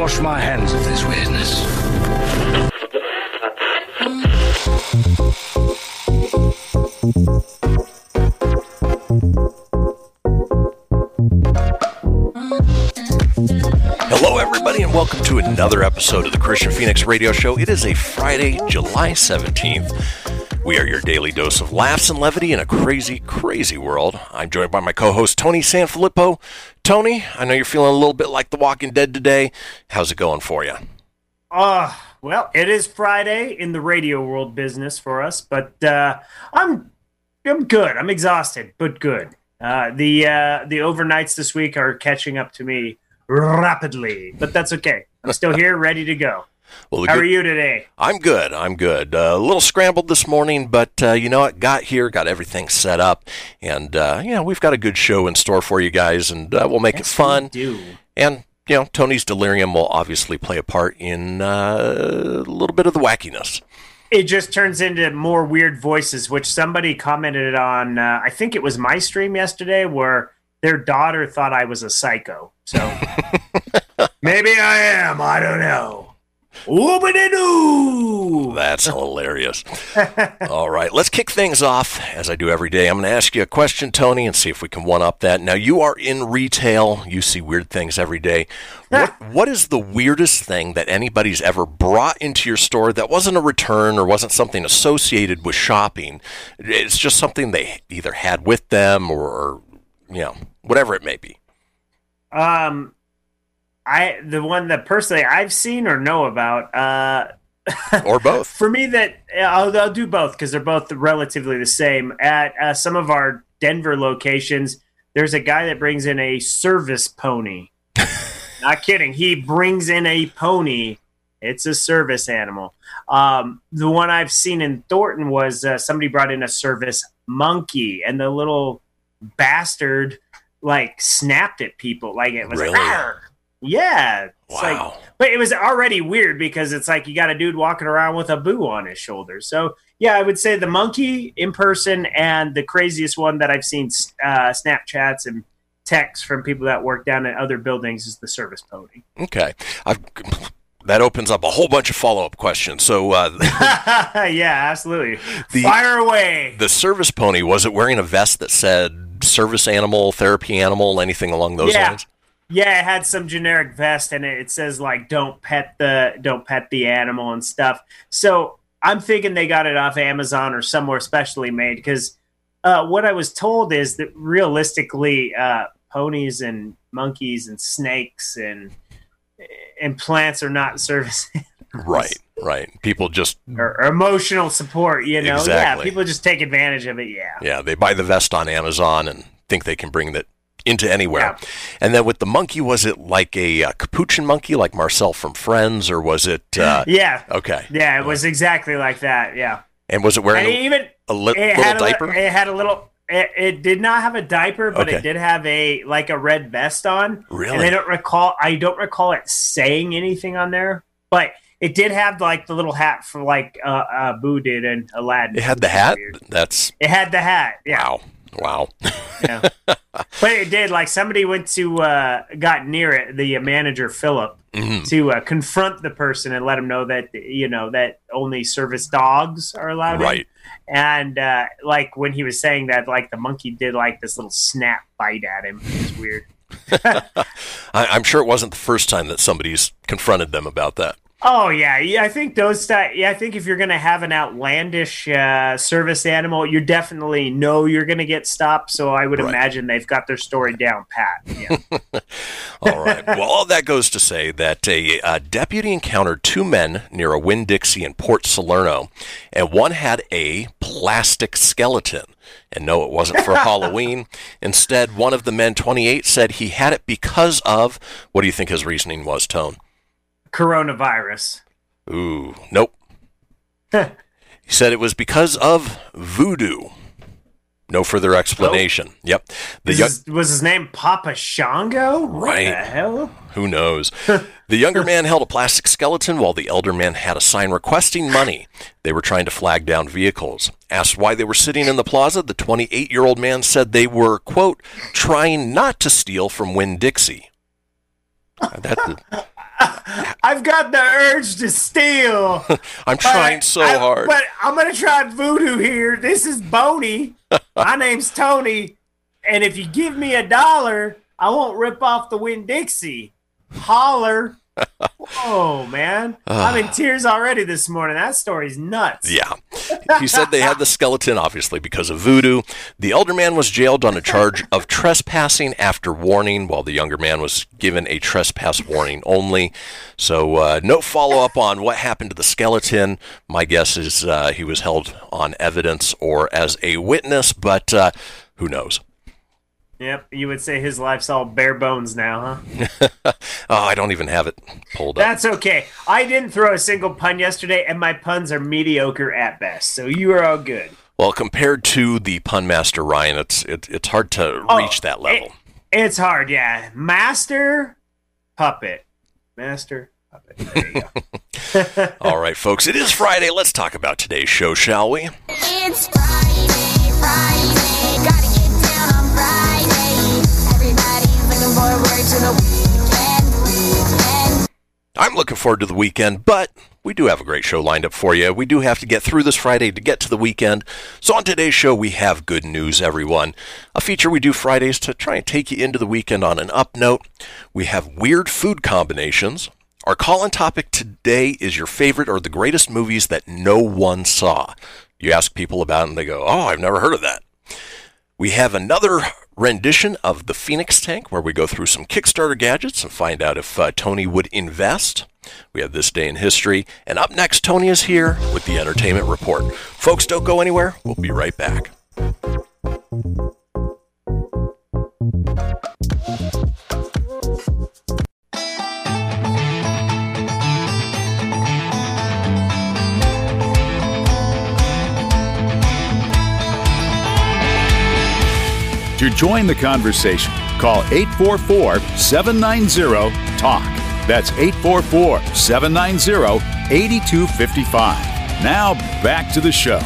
Wash my hands of this weirdness. Hello, everybody, and welcome to another episode of the Kristian Fenix Radio Show. It is a Friday, July 17th. We are your daily dose of laughs and levity in a crazy, crazy world. I'm joined by my co host, Tony Sanfilippo. Tony, I know you're feeling a little bit like The Walking Dead today. How's it going for you? Uh, well, it is Friday in the radio world business for us, but uh, I'm I'm good. I'm exhausted, but good. Uh, the uh, the overnights this week are catching up to me rapidly, but that's okay. I'm still here, ready to go. Well, How good- are you today? I'm good. I'm good. Uh, a little scrambled this morning, but uh, you know what? Got here, got everything set up, and uh, you know we've got a good show in store for you guys, and uh, we'll make it fun. Do And you know Tony's delirium will obviously play a part in uh, a little bit of the wackiness. it just turns into more weird voices, which somebody commented on. Uh, I think it was my stream yesterday, where their daughter thought I was a psycho. So maybe I am. I don't know. That's hilarious. All right, let's kick things off as I do every day. I'm going to ask you a question, Tony, and see if we can one up that. Now, you are in retail. You see weird things every day. What what is the weirdest thing that anybody's ever brought into your store that wasn't a return or wasn't something associated with shopping? It's just something they either had with them or, or you know, whatever it may be. Um, I the one that personally I've seen or know about. Uh, Or both. for me, that I'll, I'll do both because they're both relatively the same. At uh, some of our Denver locations, there's a guy that brings in a service pony. Not kidding. He brings in a pony. It's a service animal. Um, the one I've seen in Thornton was uh, somebody brought in a service monkey, and the little bastard like snapped at people. Like it was Really? like, "Arr!" Yeah. It's like, Wow. but it was already weird because it's like you got a dude walking around with a boo on his shoulder. So yeah, I would say the monkey in person and the craziest one that I've seen uh, Snapchats and texts from people that work down in other buildings is the service pony. Okay. I've, that opens up a whole bunch of follow up questions. So, uh, yeah, absolutely. The- Fire away. The service pony was it wearing a vest that said service animal, therapy animal, anything along those Yeah. lines? Yeah, it had some generic vest and it. It says like "Don't pet the don't pet the animal" and stuff. So I'm thinking they got it off Amazon or somewhere specially made because uh, what I was told is that realistically, uh, ponies and monkeys and snakes and and plants are not service Right, right. People just or, or emotional support. You know, Exactly. yeah, people just take advantage of it. Yeah. yeah, they buy the vest on Amazon and think they can bring it into anywhere. Yeah. And then with the monkey, was it like a uh, capuchin monkey, like Marcel from Friends, or was it? Uh, Yeah. Okay. Yeah, it was exactly like that. Yeah. And was it wearing a, even a li- it little had a, diaper? It had a little. It, it did not have a diaper, but Okay. it did have a like a red vest on. Really? And I don't recall. I don't recall it saying anything on there, but it did have like the little hat for like uh, uh Boo did in Aladdin. it had the hat. That's It had the hat. Yeah. wow, wow. yeah. but it did. Like somebody went to uh got near it. The manager Philip. Mhm. To uh, confront the person and let him know that you know that only service dogs are allowed in Right. and uh, like when he was saying that, like the monkey did like this little snap bite at him. It was weird. I, I'm sure it wasn't the first time that somebody's confronted them about that. Oh yeah, yeah. I think those. Yeah, I think if you're gonna have an outlandish uh, service animal, you definitely know you're gonna get stopped. So I would Right. imagine they've got their story down pat. Yeah. All right. Well, all that goes to say that a, uh deputy encountered two men near a Winn Dixie in Port Salerno, and one had a plastic skeleton. And no, it wasn't for Halloween. Instead, one of the men, 28, said he had it because of what do you think his reasoning was, Tone? Coronavirus. Ooh, nope. he said it was because of voodoo. No further oh. explanation. Yep. His- was his name Papa Shango? What Right. the hell? Who knows? the younger man held a plastic skeleton while the elder man had a sign requesting money. They were trying to flag down vehicles. Asked why they were sitting in the plaza, the 28 year old man said they were, quote, trying not to steal from Winn Dixie. That, I've got the urge to steal. I'm trying so I- hard. But I'm gonna try voodoo here. This is Boney. My name's Tony, and if you give me a dollar, I won't rip off the Winn Dixie. Holler. Oh man, I'm in tears already this morning. That story's nuts. Yeah. He said they had the skeleton, obviously, because of voodoo. The elder man was jailed on a charge of trespassing after warning, while the younger man was given a trespass warning only. So, uh, no follow up on what happened to the skeleton. My guess is uh, he was held on evidence or as a witness, but uh, who knows? Yep, you would say his life's all bare bones now, huh? Oh, I don't even have it pulled up. That's okay. I didn't throw a single pun yesterday, and my puns are mediocre at best. So you are all good. Well, compared to the pun master Ryan, it's it, it's hard to Oh, reach that level. It- it's hard, yeah. Master puppet, master puppet. There you go. All right, folks, it is Friday. Let's talk about today's show, shall we? It's Friday, Friday. I'm looking forward to the weekend, but we do have a great show lined up for you. We do have to get through this Friday to get to the weekend. So, on today's show, we have good news, everyone. A feature we do Fridays to try and take you into the weekend on an up note. We have weird food combinations. Our call in topic today is your favorite or the greatest movies that no one saw. You ask people about it, and they go, Oh, I've never heard of that. We have another rendition of the Fenix Tank where we go through some Kickstarter gadgets and find out if uh, Tony would invest. We have this day in history. And up next, Tony is here with the Entertainment Report. Folks, don't go anywhere. We'll be right back. To join the conversation, call 844 790 TALK. That's 844 790 8255. Now back to the show.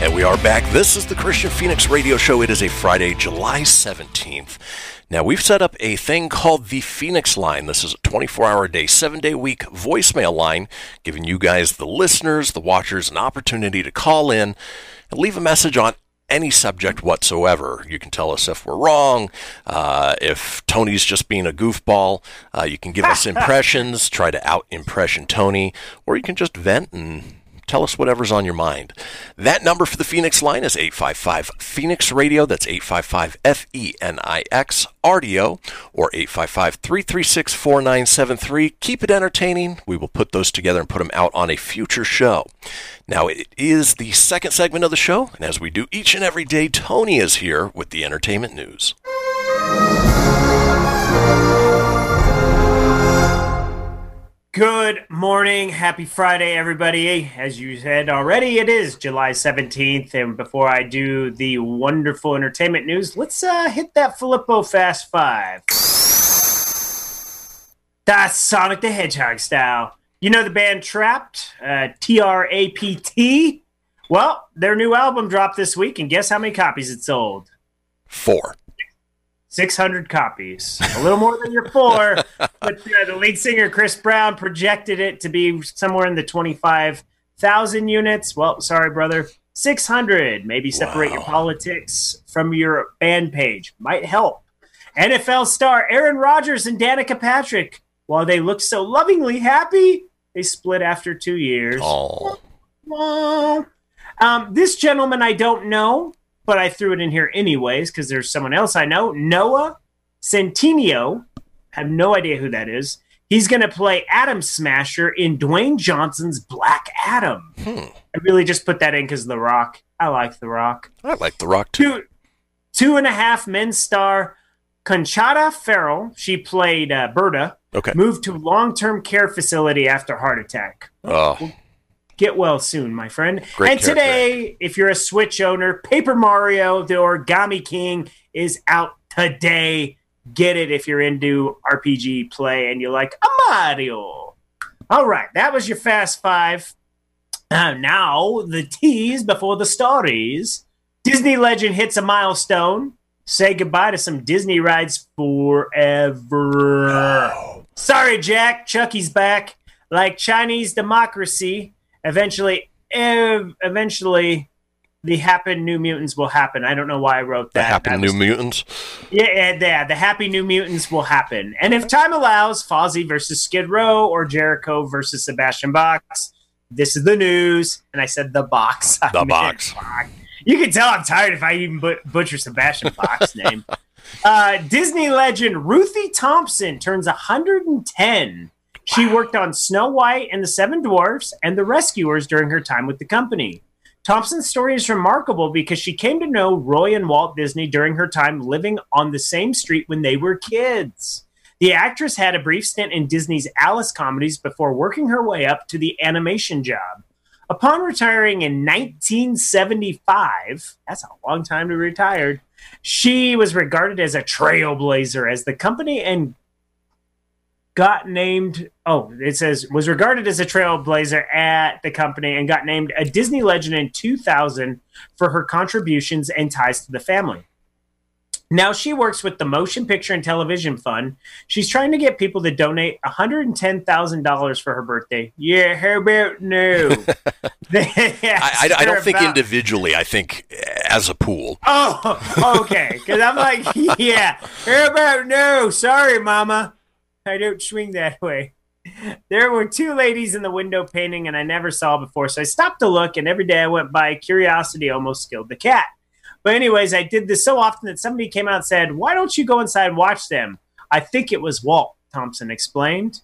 And we are back. This is the Kristian Fenix Radio Show. It is a Friday, July 17th. Now, we've set up a thing called the Fenix Line. This is a 24 hour day, seven day week voicemail line, giving you guys, the listeners, the watchers, an opportunity to call in and leave a message on any subject whatsoever. You can tell us if we're wrong, uh, if Tony's just being a goofball. Uh, you can give us impressions, try to out impression Tony, or you can just vent and tell us whatever's on your mind. That number for the Fenix line is 855 Fenix Radio. That's 855 F E N I X RDO or 855 336 4973. Keep it entertaining. We will put those together and put them out on a future show. Now, it is the second segment of the show, and as we do each and every day, Tony is here with the entertainment news. Good morning. Happy Friday, everybody. As you said already, it is July 17th. And before I do the wonderful entertainment news, let's uh, hit that Filippo Fast Five. That's Sonic the Hedgehog style. You know the band Trapt? Uh, T R A P T? Well, their new album dropped this week, and guess how many copies it sold? Four. 600 copies. A little more than your four, but uh, the lead singer Chris Brown projected it to be somewhere in the 25,000 units. Well, sorry, brother. 600. Maybe separate your politics from your band page. Might help. NFL star Aaron Rodgers and Danica Patrick, while they look so lovingly happy, they split after two years. Oh, Um, this gentleman I don't know, but I threw it in here anyways because there's someone else I know. Noah Centineo. Have no idea who that is. He's going to play Atom Smasher in Dwayne Johnson's Black Adam. I really just put that in because The Rock. I like The Rock. I like The Rock too. Two, two and a half men star Conchata Ferrell. She played uh, Berta. Okay. Moved to long term care facility after heart attack. Oh, Get well soon, my friend. Great and today, if you're a Switch owner, Paper Mario, the Origami King, is out today. Get it if you're into RPG play and you like a Mario. All right, that was your Fast Five. Uh, now, the tease before the stories. Disney Legend hits a milestone. Say goodbye to some Disney rides forever. Sorry, Jack. Chucky's back. Like Chinese democracy, eventually, ev- eventually, the happen New Mutants will happen. I don't know why I wrote the that. Happen That New Mutants. yeah, yeah, yeah, the Happy New Mutants will happen. And if time allows, Fozzy versus Skid Row or Jericho versus Sebastian Box. This is the news. And I said the box. The meant box. You can tell I'm tired if I even but- butcher Sebastian Bach's name. Uh, Disney legend Ruthie Tompson turns 110. She worked on Snow White and the Seven Dwarfs and the Rescuers during her time with the company. Tompson's story is remarkable because she came to know Roy and Walt Disney during her time living on the same street when they were kids. The actress had a brief stint in Disney's Alice comedies before working her way up to the animation job. Upon retiring in 1975, that's a long time to retire, she was regarded as a trailblazer as the company and got named oh it says was regarded as a trailblazer at the company and got named a disney legend in 2000 for her contributions and ties to the family now she works with the motion picture and television fund she's trying to get people to donate $110000 for her birthday yeah how about no I, I, I don't think individually. I think as a pool. Oh, okay. Because I'm like, yeah. How about no? Sorry, Mama. I don't swing that way. There were two ladies in the window painting, and I never saw before. So I stopped to look, and every day I went by, curiosity almost killed the cat. But, anyways, I did this so often that somebody came out and said, Why don't you go inside and watch them? I think it was Walt, Tompson explained.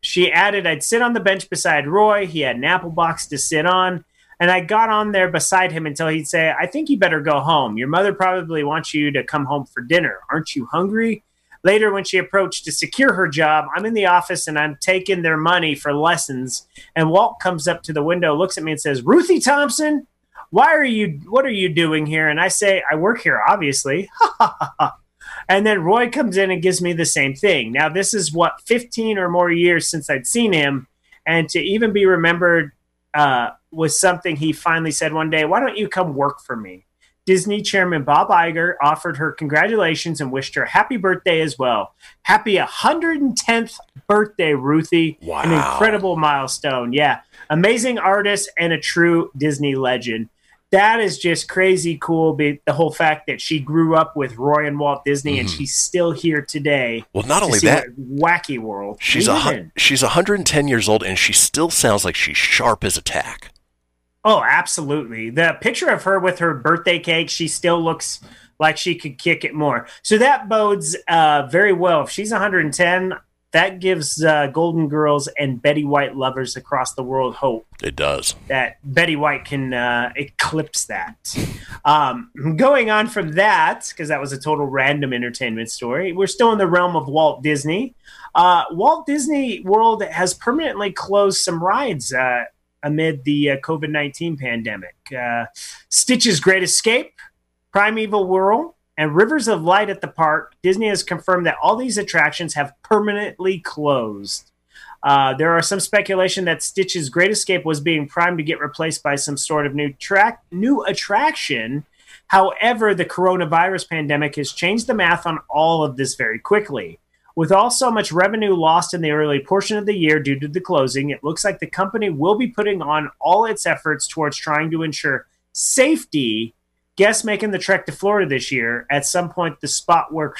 She added, I'd sit on the bench beside Roy. He had an apple box to sit on. And I got on there beside him until he'd say, I think you better go home. Your mother probably wants you to come home for dinner. Aren't you hungry? Later, when she approached to secure her job, I'm in the office and I'm taking their money for lessons. And Walt comes up to the window, looks at me, and says, Ruthie Tompson, why are you, what are you doing here? And I say, I work here, obviously. and then Roy comes in and gives me the same thing. Now, this is what, 15 or more years since I'd seen him. And to even be remembered uh, was something he finally said one day, Why don't you come work for me? Disney chairman Bob Iger offered her congratulations and wished her a happy birthday as well. Happy 110th birthday, Ruthie. Wow. An incredible milestone. Yeah. Amazing artist and a true Disney legend. That is just crazy cool. The whole fact that she grew up with Roy and Walt Disney and she's still here today. Well, not only that, wacky world. she's a she's 110 years old, and she still sounds like she's sharp as a tack. Oh, absolutely. The picture of her with her birthday cake, she still looks like she could kick it more. So that bodes uh, very well. If she's 110, that gives uh, Golden Girls and Betty White lovers across the world hope It does. that Betty White can uh, eclipse that. Um, going on from that, because that was a total random entertainment story, we're still in the realm of Walt Disney. Uh, Walt Disney World has permanently closed some rides uh, amid the uh, COVID 19 pandemic. Uh, Stitch's Great Escape, Primeval Whirl, and Rivers of Light at the park, Disney has confirmed that all these attractions have permanently closed. Uh, there are some speculation that Stitch's Great Escape was being primed to get replaced by some sort of new track, new attraction. However, the coronavirus pandemic has changed the math on all of this very quickly. With all so much revenue lost in the early portion of the year due to the closing, it looks like the company will be putting on all its efforts towards trying to ensure safety. Guests making the trek to Florida this year, at some point, the spot where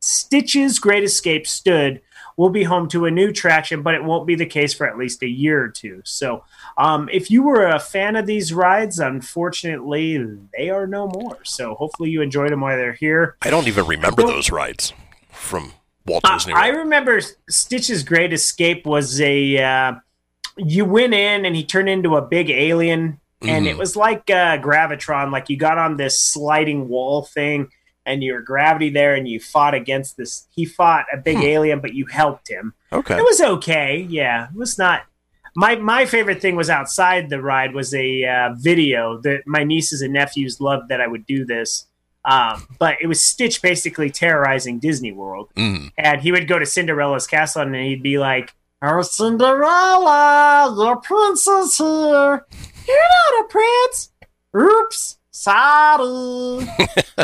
Stitch's Great Escape stood will be home to a new attraction, but it won't be the case for at least a year or two. So, um, if you were a fan of these rides, unfortunately, they are no more. So, hopefully, you enjoyed them while they're here. I don't even remember those rides from Walt Uh, Disney. I remember Stitch's Great Escape was a uh, you went in and he turned into a big alien, and it was like uh, Gravitron. Like you got on this sliding wall thing, and your gravity there, and you fought against this. He fought a big Hmm. alien, but you helped him. okay. It was okay. Yeah, it was not. My my favorite thing was outside the ride was a uh, video that my nieces and nephews loved that I would do this. Um, but it was Stitch basically terrorizing Disney World, Mm. and he would go to Cinderella's castle and he'd be like, "Oh Cinderella, the princess here. You're not a prince. Oops." Sorry.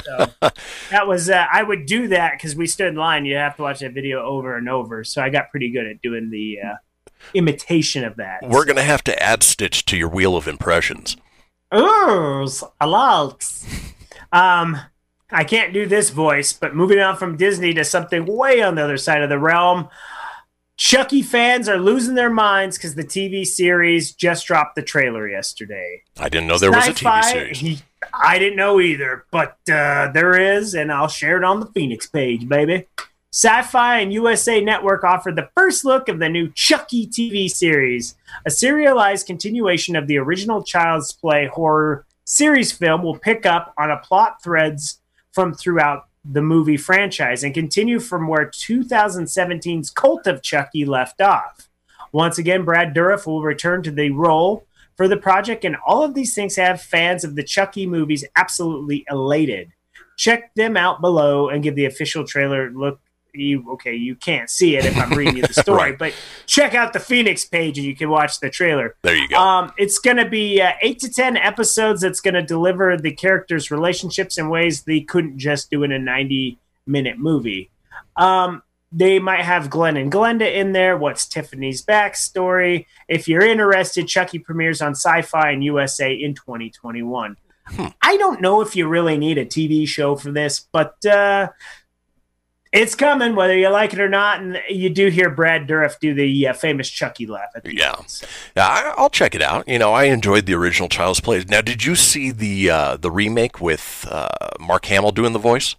so, that was uh, I would do that because we stood in line. You have to watch that video over and over. So I got pretty good at doing the uh, imitation of that. We're going to have to add Stitch to your wheel of impressions. Ooh, Alex. Um, I can't do this voice, but moving on from Disney to something way on the other side of the realm. Chucky fans are losing their minds because the TV series just dropped the trailer yesterday. I didn't know there was a TV series. I didn't know either, but uh, there is, and I'll share it on the Fenix page, baby. Syfy and USA Network offered the first look of the new Chucky TV series. A serialized continuation of the original Child's Play horror series film will pick up on a plot threads from throughout the movie franchise and continue from where 2017's Cult of Chucky left off. Once again, Brad Dourif will return to the role for the project, and all of these things have fans of the Chucky movies absolutely elated. Check them out below and give the official trailer look. You okay? You can't see it if I'm reading you the story, Right. but check out the Fenix page and you can watch the trailer. There you go. Um, it's going to be uh, eight to ten episodes. That's going to deliver the characters' relationships in ways they couldn't just do in a ninety-minute movie. Um, they might have Glenn and Glenda in there. What's Tiffany's backstory? If you're interested, Chucky premieres on Syfy and USA in 2021. I don't know if you really need a TV show for this, but uh, it's coming, whether you like it or not. And you do hear Brad Dourif do the uh, famous Chucky laugh at the Yeah. end. So- Yeah, I, I'll check it out. You know, I enjoyed the original Child's Play. Now, did you see the uh, the remake with uh, Mark Hamill doing the voice?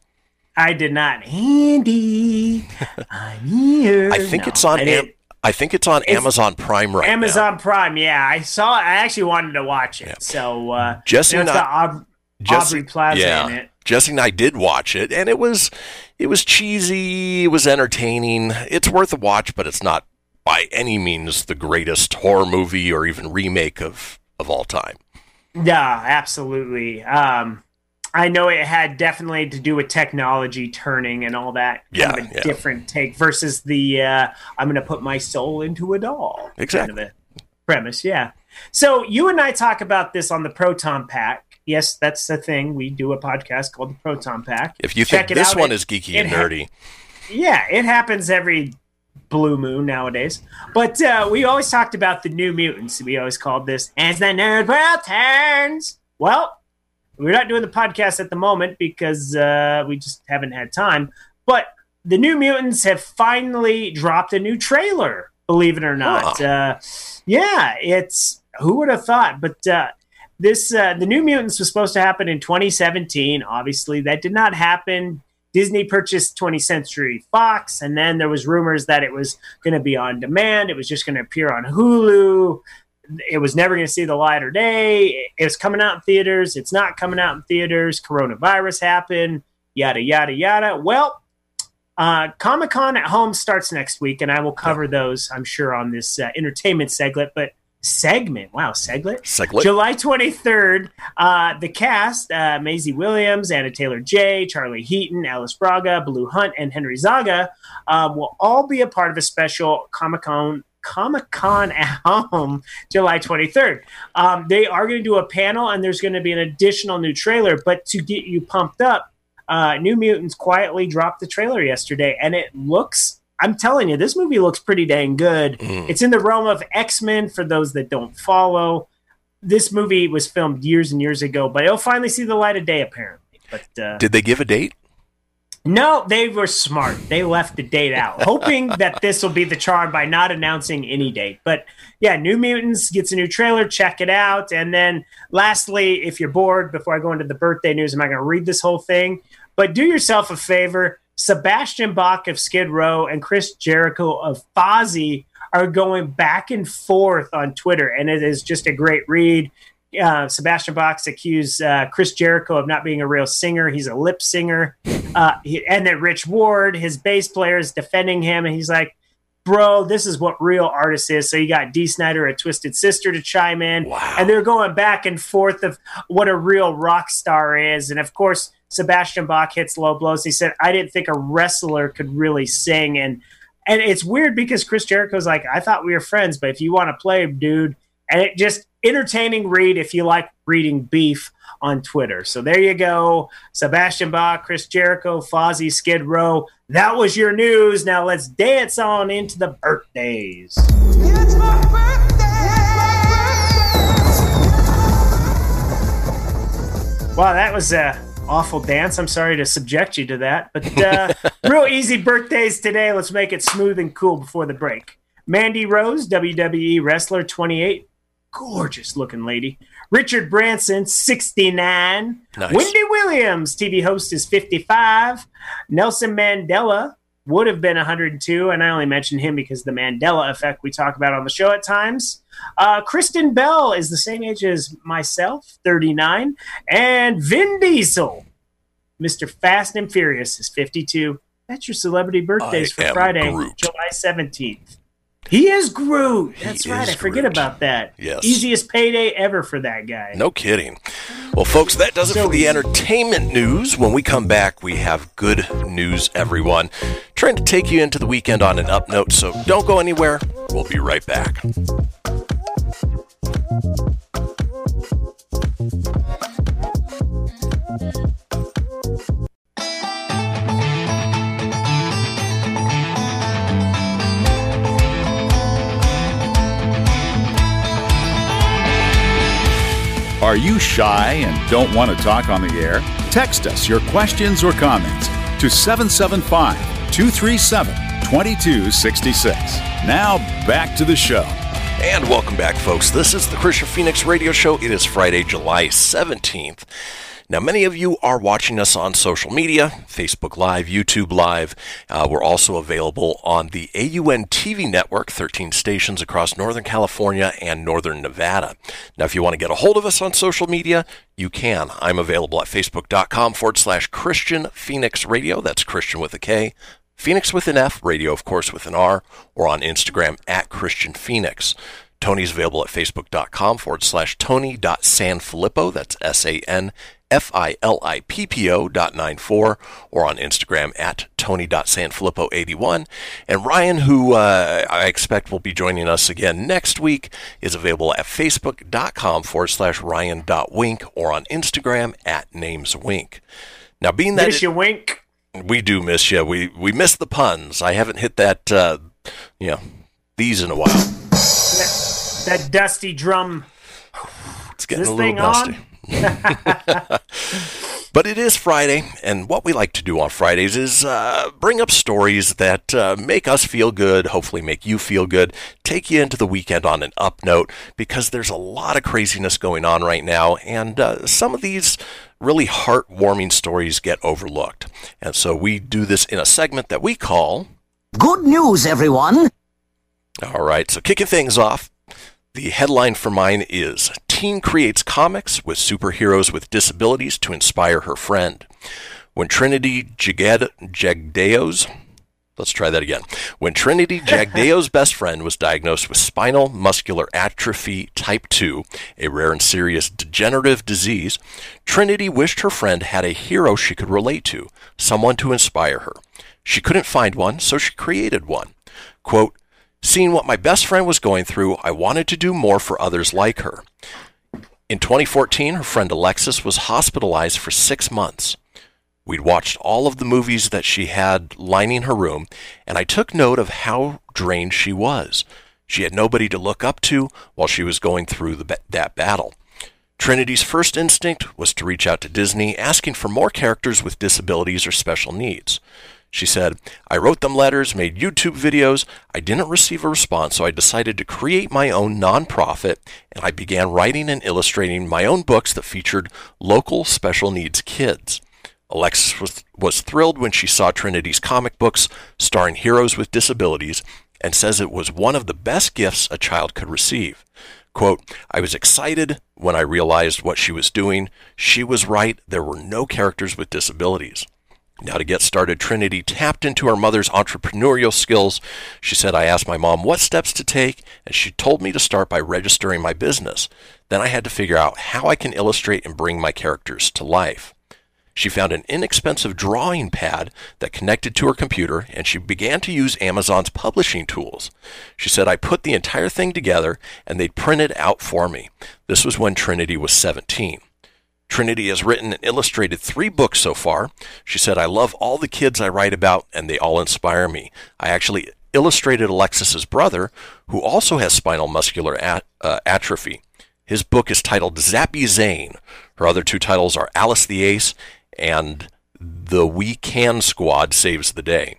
I did not. Andy, I'm here. I think No, it's on. I Am- I think it's on It's- Amazon Prime right now. Amazon Prime. Yeah, I saw. I actually wanted to watch it. So uh, Jesse and I- Aub- Jesse- Aubrey Plaza yeah. in it. Jesse and I did watch it, and it was it was cheesy. It was entertaining. It's worth a watch, but it's not by any means the greatest horror movie or even remake of of all time. Yeah, absolutely. Um, I know it had definitely to do with technology turning and all that. Kind Yeah, of a yeah. different take versus the uh, I'm going to put my soul into a doll. Exactly. Kind of a premise. Yeah. So you and I talk about this on the Proton Pack. Yes, that's the thing. We do a podcast called the Proton Pack. If you Check think this out. one It- is geeky and ha- nerdy, Yeah, it happens every blue moon nowadays. But uh, we always talked about the New Mutants. We always called this as the nerd world turns. Well, we're not doing the podcast at the moment because uh, we just haven't had time. But the New Mutants have finally dropped a new trailer. Believe it or not, Huh. uh, yeah, it's who would have thought? But uh, this uh, the New Mutants was supposed to happen in 2017. Obviously, that did not happen. Disney purchased 20th Century Fox, and then there was rumors that it was going to be on demand. It was just going to appear on Hulu. It was never going to see the light of day. It was coming out in theaters. It's not coming out in theaters. Coronavirus happened. Yada yada yada. Well, uh, Comic Con at home starts next week, and I will cover those, I'm sure, on this uh, entertainment segment. But segment, wow, seglet. Seglet? July 23rd, uh, the cast, uh, Maisie Williams, Anya Taylor-Joy, Charlie Heaton, Alice Braga, Blu Hunt, and Henry Zaga um, will all be a part of a special Comic Con. Comic Con at home, July 23rd. Um, they are going to do a panel, and there's going to be an additional new trailer. But to get you pumped up, uh, New Mutants quietly dropped the trailer yesterday, and it looks. I'm telling you, this movie looks pretty dang good. Mm. It's in the realm of X Men for those that don't follow. This movie was filmed years and years ago, but it'll finally see the light of day apparently. But uh, Did they give a date? No, they were smart. They left the date out, hoping that this will be the charm by not announcing any date. But yeah, New Mutants gets a new trailer. Check it out. And then, lastly, if you're bored, before I go into the birthday news, I'm not going to read this whole thing. But do yourself a favor. Sebastian Bach of Skid Row and Chris Jericho of Fozzy are going back and forth on Twitter, and it is just a great read. Uh, Sebastian Bach accused uh, Chris Jericho of not being a real singer. He's a lip singer. Uh, he, and then Rich Ward, his bass player, is defending him, and he's like, Bro, this is what real artists is. So you got Dee Snider, a Twisted Sister, to chime in. Wow. And they're going back and forth of what a real rock star is. And of course, Sebastian Bach hits low blows. He said, I didn't think a wrestler could really sing. And and it's weird because Chris Jericho's like, I thought we were friends, but if you want to play, dude, and it just entertaining read if you like reading beef on Twitter. So there you go. Sebastian Bach, Chris Jericho, Fozzy, Skid Row. That was your news. Now let's dance on into the birthdays. Wow, that was a awful dance. I'm sorry to subject you to that, but uh, real easy birthdays today. Let's make it smooth and cool before the break. Mandy Rose, WWE wrestler, 28, gorgeous looking lady. Richard Branson, 69. Nice. Wendy Williams, TV host, is 55. Nelson Mandela would have been 102, and I only mention him because the Mandela effect we talk about on the show at times. Uh, Kristen Bell is the same age as myself, 39. And Vin Diesel, Mr. Fast and Furious, is 52. That's your celebrity birthdays I for Friday, Groot. July 17th. He is Groot. That's He right. I forget Groot. about that. Yes. Easiest payday ever for that guy. No kidding. Well, folks, that does it So for the entertainment news. When we come back, we have good news, everyone. Trying to take you into the weekend on an up note, so don't go anywhere. We'll be right back. Are you shy and don't want to talk on the air? Text us your questions or comments to 775 237 2266. Now back to the show. And welcome back, folks. This is the Kristian Fenix Radio Show. It is Friday, July 17th. Now, many of you are watching us on social media Facebook Live, YouTube Live. Uh, we're also available on the AUN TV network, 13 stations across Northern California and Northern Nevada. Now, if you want to get a hold of us on social media, you can. I'm available at facebook.com forward slash Kristian Fenix Radio. That's Kristian with a K. Fenix with an F, radio, of course, with an R, or on Instagram at Kristian Fenix. Tony's available at facebook.com forward slash Tony.Sanfilippo. That's S A N F I L I P P O dot nine four, or on Instagram at Tony.Sanfilippo81. And Ryan, who uh, I expect will be joining us again next week, is available at facebook.com forward slash Ryan.Wink or on Instagram at NamesWink. Now, being that Miss it- you wink. we do miss you. We we miss the puns. I haven't hit that, uh, you know, these in a while. That, that dusty drum. It's getting This a little thing dusty. but it is Friday, and what we like to do on Fridays is uh, bring up stories that uh, make us feel good, hopefully make you feel good, take you into the weekend on an up note, because there's a lot of craziness going on right now, and uh, some of these really heartwarming stories get overlooked. And so we do this in a segment that we call. Good news, everyone. All right, so kicking things off, the headline for mine is Teen creates comics with superheroes with disabilities to inspire her friend. When Trinity Jagad- Jagdeo's Let's try that again. When Trinity Jagdeo's best friend was diagnosed with spinal muscular atrophy type 2, a rare and serious degenerative disease, Trinity wished her friend had a hero she could relate to, someone to inspire her. She couldn't find one, so she created one. Quote, Seeing what my best friend was going through, I wanted to do more for others like her. In 2014, her friend Alexis was hospitalized for six months. We'd watched all of the movies that she had lining her room, and I took note of how drained she was. She had nobody to look up to while she was going through the, that battle. Trinity's first instinct was to reach out to Disney asking for more characters with disabilities or special needs. She said, I wrote them letters, made YouTube videos. I didn't receive a response, so I decided to create my own nonprofit, and I began writing and illustrating my own books that featured local special needs kids. Alexis was, was thrilled when she saw Trinity's comic books starring heroes with disabilities and says it was one of the best gifts a child could receive. Quote, I was excited when I realized what she was doing. She was right. There were no characters with disabilities. Now, to get started, Trinity tapped into her mother's entrepreneurial skills. She said, I asked my mom what steps to take, and she told me to start by registering my business. Then I had to figure out how I can illustrate and bring my characters to life. She found an inexpensive drawing pad that connected to her computer and she began to use Amazon's publishing tools. She said, I put the entire thing together and they printed out for me. This was when Trinity was 17. Trinity has written and illustrated three books so far. She said, I love all the kids I write about and they all inspire me. I actually illustrated Alexis's brother, who also has spinal muscular at, uh, atrophy. His book is titled Zappy Zane. Her other two titles are Alice the Ace and The We Can Squad Saves the Day.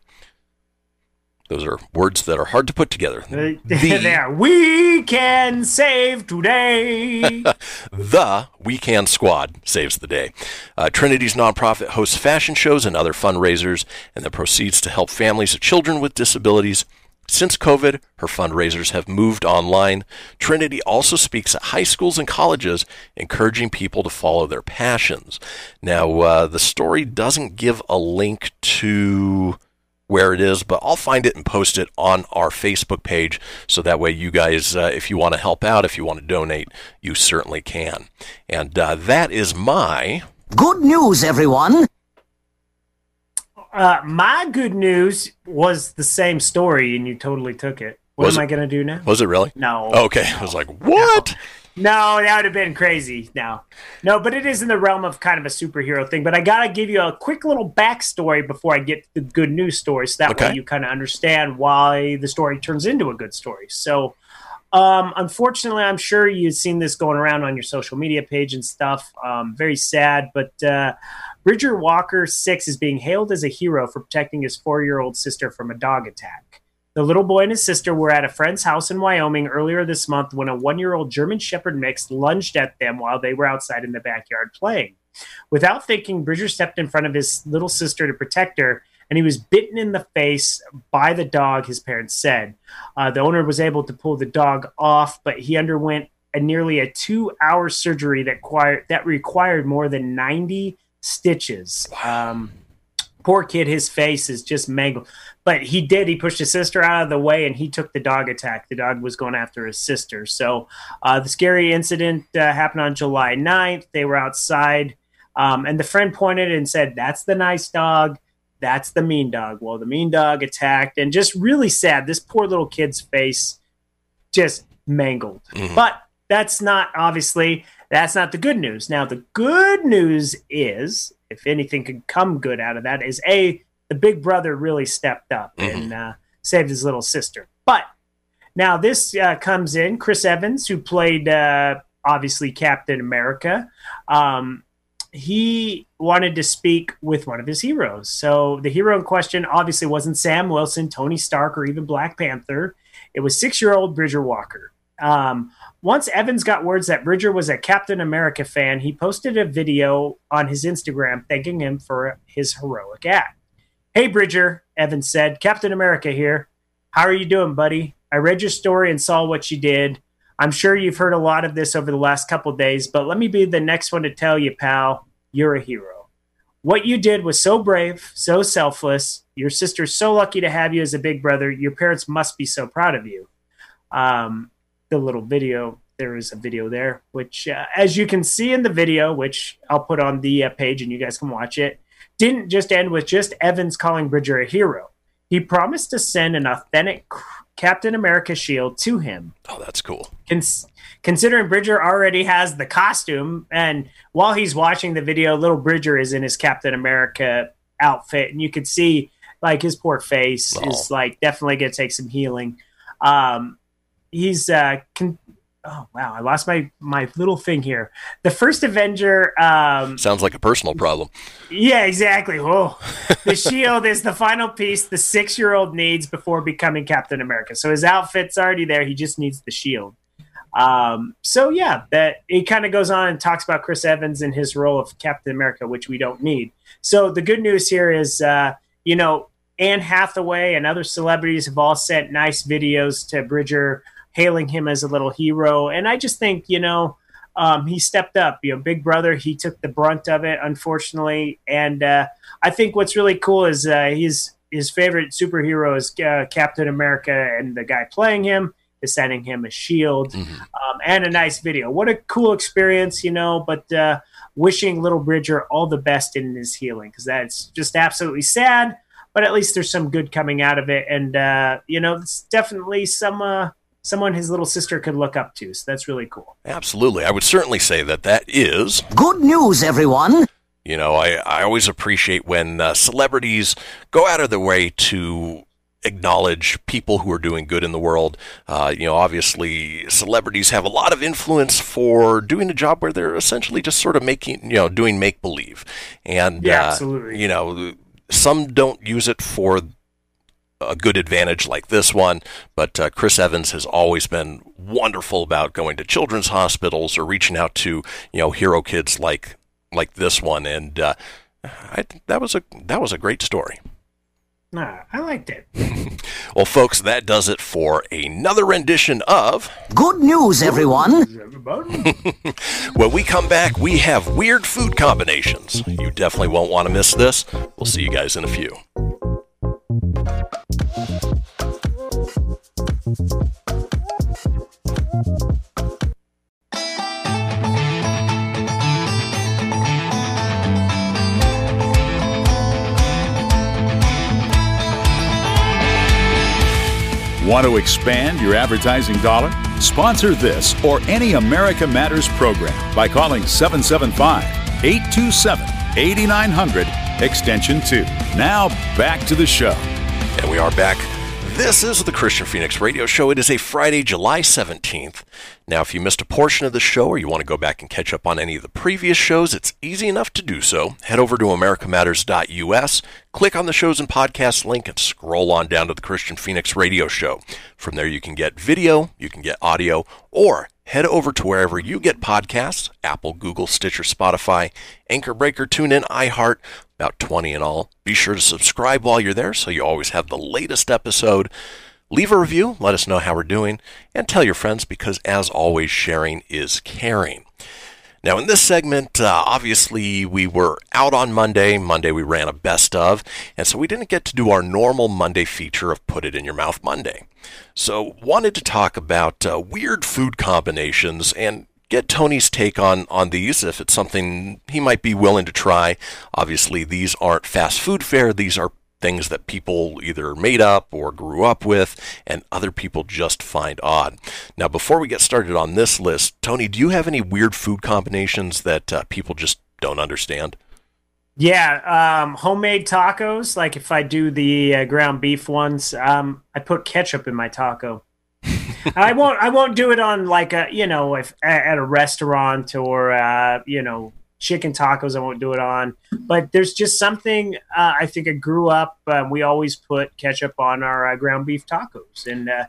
Those are words that are hard to put together. The, there, we can save today. the We Can Squad saves the day. Uh, Trinity's nonprofit hosts fashion shows and other fundraisers, and the proceeds to help families of children with disabilities. Since COVID, her fundraisers have moved online. Trinity also speaks at high schools and colleges, encouraging people to follow their passions. Now, uh, the story doesn't give a link to where it is, but I'll find it and post it on our Facebook page so that way you guys, uh, if you want to help out, if you want to donate, you certainly can. And uh, that is my. Good news, everyone. Uh, my good news was the same story, and you totally took it. What Was am it- I going to do now? Was it really? No. Okay. I was like, what? No, that would have been crazy. No, no, but it is in the realm of kind of a superhero thing. But I gotta give you a quick little backstory before I get the good news story, so that Okay. way you kind of understand why the story turns into a good story. So, um, unfortunately, I'm sure you've seen this going around on your social media page and stuff. Um, very sad, but uh, Bridger Walker Six is being hailed as a hero for protecting his four-year-old sister from a dog attack. The little boy and his sister were at a friend's house in Wyoming earlier this month when a one year old German Shepherd mix lunged at them while they were outside in the backyard playing. Without thinking, Bridger stepped in front of his little sister to protect her, and he was bitten in the face by the dog, his parents said. Uh, the owner was able to pull the dog off, but he underwent a nearly a two hour surgery that, required that required more than 90 stitches. Um, poor kid, his face is just mangled. But he did. He pushed his sister out of the way and he took the dog attack. The dog was going after his sister. So uh, the scary incident uh, happened on July 9th. They were outside um, and the friend pointed and said, That's the nice dog. That's the mean dog. Well, the mean dog attacked and just really sad. This poor little kid's face just mangled. But that's not obviously that's not the good news. Now the good news is, if anything could come good out of that, is a the big brother really stepped up and uh, saved his little sister. But now this uh, comes in Chris Evans, who played uh, obviously Captain America. Um, he wanted to speak with one of his heroes. So the hero in question obviously wasn't Sam Wilson, Tony Stark, or even Black Panther. It was six-year-old Bridger Walker. Um, once Evans got words that Bridger was a Captain America fan, he posted a video on his Instagram thanking him for his heroic act. Hey, Bridger, Evans said, Captain America here. How are you doing, buddy? I read your story and saw what you did. I'm sure you've heard a lot of this over the last couple days, but let me be the next one to tell you, pal, you're a hero. What you did was so brave, so selfless. Your sister's so lucky to have you as a big brother. Your parents must be so proud of you. Um, the little video, there is a video there, which, uh, as you can see in the video, which I'll put on the uh, page and you guys can watch it, didn't just end with just Evans calling Bridger a hero. He promised to send an authentic Captain America shield to him. Oh, that's cool. Cons- considering Bridger already has the costume, and while he's watching the video, little Bridger is in his Captain America outfit, and you can see like his poor face is like definitely gonna take some healing. Um, he's uh, con- oh wow, I lost my my little thing here. The first Avenger. Um, Sounds like a personal problem. yeah, exactly. Oh, the shield is the final piece the six year old needs before becoming Captain America. So his outfit's already there. He just needs the shield. Um, so yeah, that it kind of goes on and talks about Chris Evans and his role of Captain America, which we don't need. So the good news here is, uh, you know, Anne Hathaway and other celebrities have all sent nice videos to Bridger hailing him as a little hero, and I just think you know. Um, he stepped up, you know, Big Brother. He took the brunt of it, unfortunately, and uh, I think what's really cool is uh, his his favorite superhero is uh, Captain America, and the guy playing him is sending him a shield um, and a nice video. What a cool experience, you know. But uh, wishing Little Bridger all the best in his healing because that's just absolutely sad. But at least there's some good coming out of it, and uh, you know, it's definitely some uh, someone his little sister could look up to. So that's really cool. Absolutely. I would certainly say that that is Good news, everyone. You know, I, I always appreciate when uh, celebrities go out of their way to acknowledge people who are doing good in the world. Uh, you know, obviously, celebrities have a lot of influence for doing a job where they're essentially just sort of making, you know, doing make believe. And, Yeah, uh, absolutely. you know, some don't use it for a good advantage like this one, but uh, Chris Evans has always been wonderful about going to children's hospitals or reaching out to you know hero kids like like this one, and uh, I, that was a that was a great story. Nah, I liked it. Well, folks, that does it for another rendition of. Good news, everyone. When we come back, we have weird food combinations. You definitely won't want to miss this. We'll see you guys in a few. Want to expand your advertising dollar? Sponsor this or any America Matters program by calling 775 827 8900 extension 2. Now back to the show. And we are back. This is the Kristian Fenix Radio Show. It is a Friday, July 17th. Now, if you missed a portion of the show or you want to go back and catch up on any of the previous shows, it's easy enough to do so. Head over to americamatters.us, click on the shows and podcasts link, and scroll on down to the Kristian Fenix Radio Show. From there, you can get video, you can get audio, or head over to wherever you get podcasts Apple, Google, Stitcher, Spotify, Anchor Breaker, TuneIn, iHeart, about 20 in all. Be sure to subscribe while you're there so you always have the latest episode. Leave a review, let us know how we're doing, and tell your friends because, as always, sharing is caring. Now, in this segment, uh, obviously, we were out on Monday. Monday, we ran a best of, and so we didn't get to do our normal Monday feature of Put It in Your Mouth Monday. So, wanted to talk about uh, weird food combinations and get Tony's take on, on these if it's something he might be willing to try. Obviously, these aren't fast food fare, these are things that people either made up or grew up with and other people just find odd. Now, before we get started on this list, Tony, do you have any weird food combinations that uh, people just don't understand? Yeah, um, homemade tacos. Like if I do the uh, ground beef ones, um, I put ketchup in my taco. I won't. I won't do it on like a you know if at a restaurant or uh, you know chicken tacos. I won't do it on. But there's just something. Uh, I think I grew up. Uh, we always put ketchup on our uh, ground beef tacos, and uh,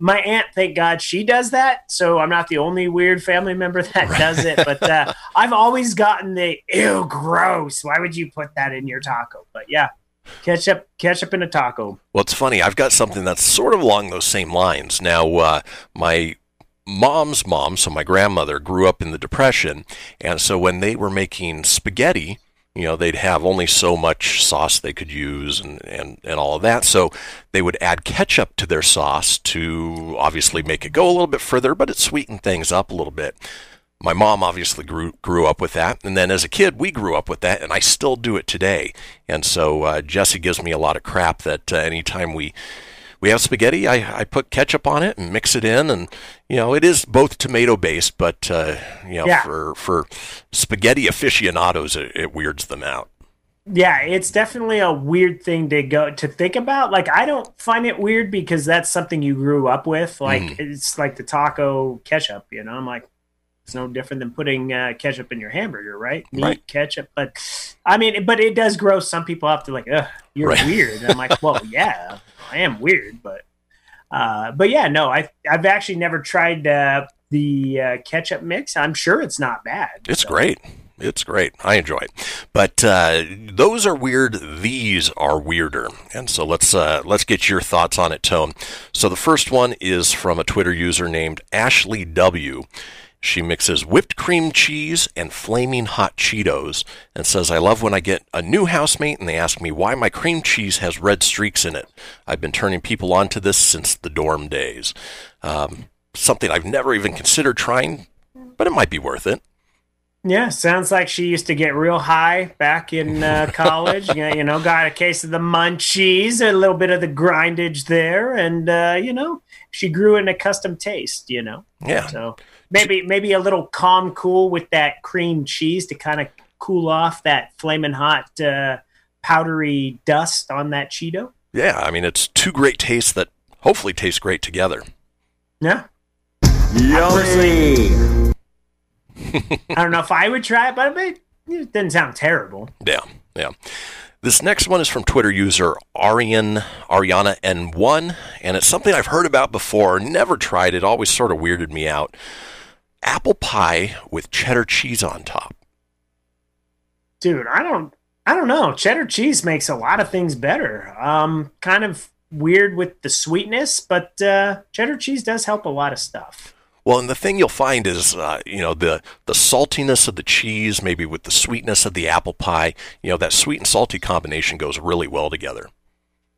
my aunt, thank God, she does that. So I'm not the only weird family member that does it. But uh, I've always gotten the ew, gross. Why would you put that in your taco? But yeah, ketchup, ketchup in a taco. Well, it's funny. I've got something that's sort of along those same lines. Now, uh, my mom's mom, so my grandmother, grew up in the Depression. And so when they were making spaghetti, you know, they'd have only so much sauce they could use and, and, and all of that. So they would add ketchup to their sauce to obviously make it go a little bit further, but it sweetened things up a little bit. My mom obviously grew grew up with that, and then as a kid we grew up with that, and I still do it today. And so uh, Jesse gives me a lot of crap that uh, anytime we we have spaghetti, I, I put ketchup on it and mix it in, and you know it is both tomato based, but uh, you know Yeah. for for spaghetti aficionados it, it weirds them out. Yeah, it's definitely a weird thing to go to think about. Like I don't find it weird because that's something you grew up with. Like Mm. it's like the taco ketchup, you know. I'm like it's no different than putting uh, ketchup in your hamburger, right? Meat Right. ketchup, but I mean, but it does gross some people up to like, ugh, you're Right. weird. And I'm like, well, yeah, I am weird, but uh, but yeah, no, I I've actually never tried uh, the uh, ketchup mix. I'm sure it's not bad. It's So- great. It's great. I enjoy it. But uh, those are weird. These are weirder. And so let's uh, let's get your thoughts on it, Tone. So the first one is from a Twitter user named Ashley W. She mixes whipped cream cheese and flaming hot Cheetos and says, I love when I get a new housemate and they ask me why my cream cheese has red streaks in it. I've been turning people onto this since the dorm days. Um, something I've never even considered trying, but it might be worth it. Yeah, sounds like she used to get real high back in uh, college. yeah, you know, got a case of the munchies, a little bit of the grindage there, and uh, you know, she grew in a custom taste. You know, Yeah. so maybe maybe a little calm cool with that cream cheese to kind of cool off that flaming hot uh, powdery dust on that Cheeto. Yeah, I mean, it's two great tastes that hopefully taste great together. Yeah, Yummy! I don't know if I would try it, but it, didn't sound terrible. Yeah, yeah. This next one is from Twitter user Arian Ariana N1, and it's something I've heard about before, never tried it, always sort of weirded me out. Apple pie with cheddar cheese on top. dude i don't i don't know cheddar cheese makes a lot of things better um kind of weird with the sweetness but uh cheddar cheese does help a lot of stuff Well, and the thing you'll find is, uh, you know, the the saltiness of the cheese, maybe with the sweetness of the apple pie. You know, that sweet and salty combination goes really well together.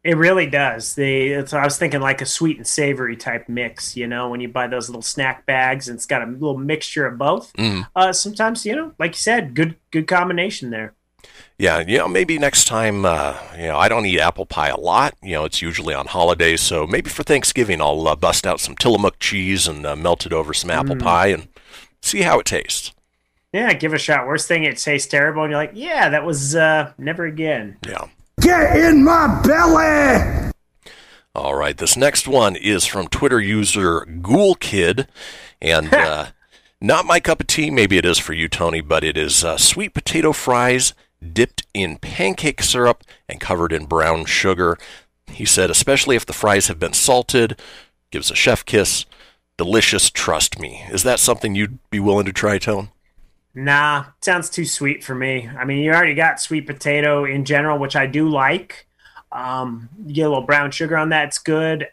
It really does the it's, i was thinking like a sweet and savory type mix you know when you buy those little snack bags and it's got a little mixture of both Mm. uh sometimes you know like you said good good combination there Yeah, you know, maybe next time, uh, you know, I don't eat apple pie a lot. You know, it's usually on holidays. So maybe for Thanksgiving, I'll uh, bust out some Tillamook cheese and uh, melt it over some apple pie and see how it tastes. yeah give it a shot worst thing it tastes terrible and you're like yeah that was uh never again Yeah. Get in my belly! All right. This next one is from Twitter user Ghoul Kid, and uh, not my cup of tea. Maybe it is for you, Tony, but it is uh, sweet potato fries dipped in pancake syrup and covered in brown sugar. He said, especially if the fries have been salted, gives a chef kiss. Delicious, trust me. Is that something you'd be willing to try, Tone? Nah, sounds too sweet for me. I mean, you already got sweet potato in general, which I do like. Um, you get a little brown sugar on that; it's good.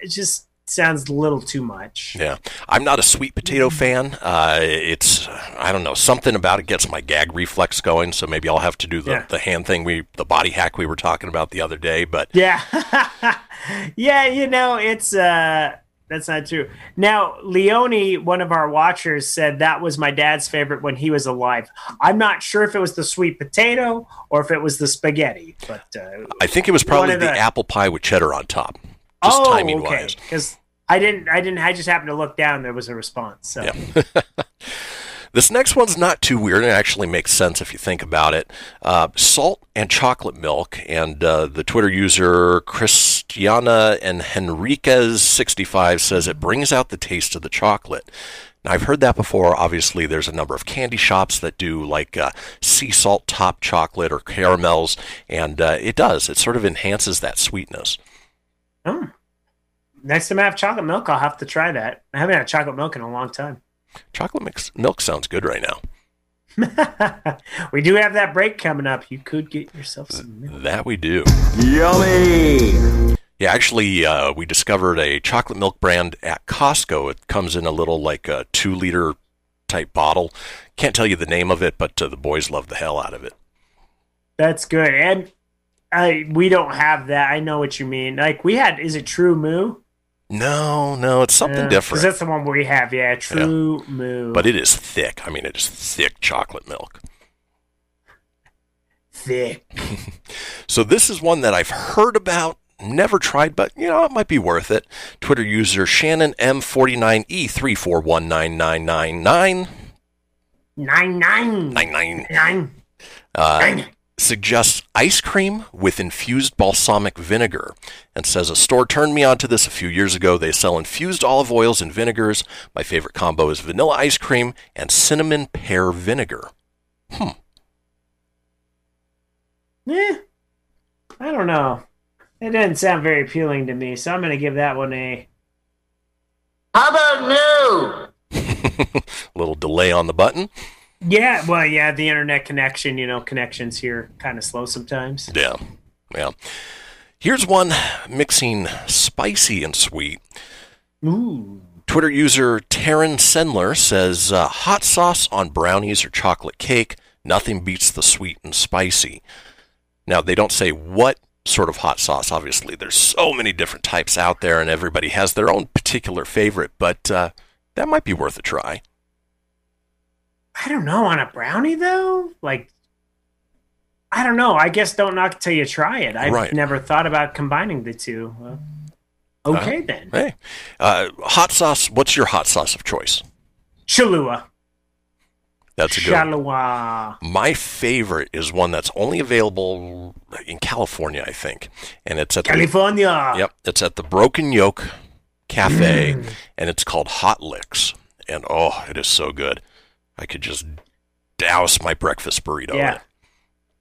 It just sounds a little too much. Yeah, I'm not a sweet potato fan. Uh, it's I don't know something about it gets my gag reflex going. So maybe I'll have to do the, Yeah. the hand thing we the body hack we were talking about the other day. But Yeah, yeah, you know, it's uh, that's not true. Now, Leone, one of our watchers, said that was my dad's favorite when he was alive. I'm not sure if it was the sweet potato or if it was the spaghetti, but uh, I think it was probably the, the- apple pie with cheddar on top, just timing wise. Because I didn't, I didn't, I just happened to look down. There was a response. So. Yeah. This next one's not too weird. It actually makes sense if you think about it. Uh, salt and chocolate milk, and uh, the Twitter user Christiana and Henriquez65 says it brings out the taste of the chocolate. Now, I've heard that before. Obviously, there's a number of candy shops that do like uh, sea salt top chocolate or caramels, and uh, it does. It sort of enhances that sweetness. Oh. Next time I have chocolate milk, I'll have to try that. I haven't had chocolate milk in a long time. Chocolate mix, milk sounds good right now. we do have that break coming up. You could get yourself some milk. That we do. Yummy! Yeah, actually, uh, we discovered a chocolate milk brand at Costco. It comes in a little like a two liter type bottle. Can't tell you the name of it, but uh, the boys love the hell out of it. That's good. And I we don't have that. I know what you mean. Like we had, is it TruMoo? No, no, it's something 'cause different. That's the one we have. Yeah, TruMoo. But it is thick. I mean, it is thick chocolate milk. thick. So this is one that I've heard about, never tried, but you know it might be worth it. Twitter user Shannon M49E three four one nine nine nine nine Nine nine nine nine. nine. Uh, nine. Suggests ice cream with infused balsamic vinegar and says a store turned me onto this a few years ago. They sell infused olive oils and vinegars. My favorite combo is vanilla ice cream and cinnamon pear vinegar. Hmm Eh, I don't know. It didn't sound very appealing to me, so I'm going to give that one a. How about no? A little delay on the button. Yeah, well, yeah, the internet connection, you know, connections here kind of slow sometimes. Yeah. Yeah. Here's one mixing spicy and sweet. Ooh. Twitter user Taryn Sendler says uh, hot sauce on brownies or chocolate cake. Nothing beats the sweet and spicy. Now, they don't say what sort of hot sauce. Obviously, there's so many different types out there, and everybody has their own particular favorite, but uh, that might be worth a try. I don't know on a brownie though. Like, I don't know. I guess don't knock till you try it. I've Right. never thought about combining the two. Well, okay Uh, then. Hey, uh, hot sauce. What's your hot sauce of choice? Cholula. That's a good. one. My favorite is one that's only available in California, I think, and it's at the California. Yep, it's at the Broken Yolk Cafe, Mm. and it's called Hot Licks. And oh, it is so good. I could just douse my breakfast burrito. Yeah.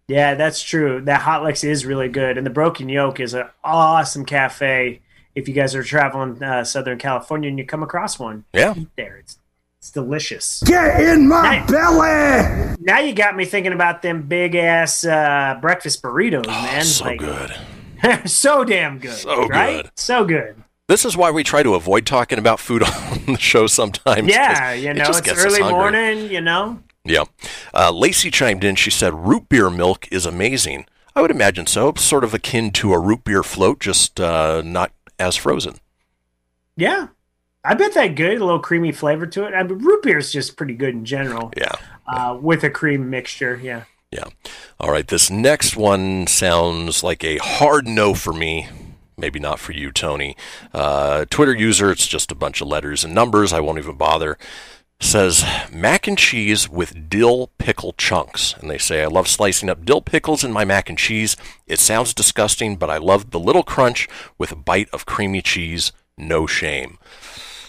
Yeah, that's true. That Hot Licks is really good, and the Broken Yolk is an awesome cafe. If you guys are traveling uh, Southern California and you come across one, Yeah. eat there. It's it's delicious. Get in my Hey. belly! Now you got me thinking about them big ass uh, breakfast burritos, man. Oh, so Like, good. so damn good. So right? good. So good. This is why we try to avoid talking about food on the show sometimes. Yeah, you it know, just it's early morning, you know. Yeah. Uh, Lacey chimed in. She said, root beer milk is amazing. I would imagine so. Sort of akin to a root beer float, just uh, not as frozen. Yeah. I bet that good, a little creamy flavor to it. I mean, root beer is just pretty good in general. Yeah. Uh, with a cream mixture, yeah. Yeah. All right. This next one sounds like a hard no for me. Maybe not for you, Tony. Uh, Twitter user, it's just a bunch of letters and numbers. I won't even bother. Says mac and cheese with dill pickle chunks. And they say, I love slicing up dill pickles in my mac and cheese. It sounds disgusting, but I love the little crunch with a bite of creamy cheese. No shame.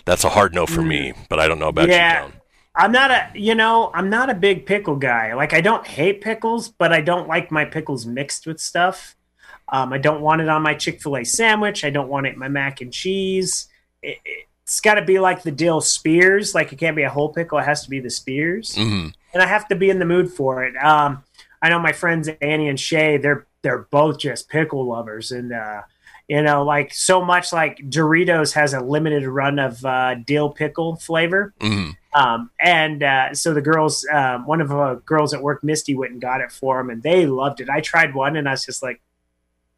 That's a hard no for me, but I don't know about Yeah. you, John. I'm not a, you know, I'm not a big pickle guy. Like, I don't hate pickles, but I don't like my pickles mixed with stuff. Um, I don't want it on my Chick fil A sandwich. I don't want it in my mac and cheese. It, it's got to be like the dill spears. Like, it can't be a whole pickle, it has to be the spears. hmm And I have to be in the mood for it. Um, I know my friends Annie and Shay, they're they're both just pickle lovers. And, uh, you know, like so much like Doritos has a limited run of uh, dill pickle flavor. hmm Um, and uh, so the girls, um, one of the girls at work, Misty, went and got it for them, and they loved it. I tried one, and I was just like,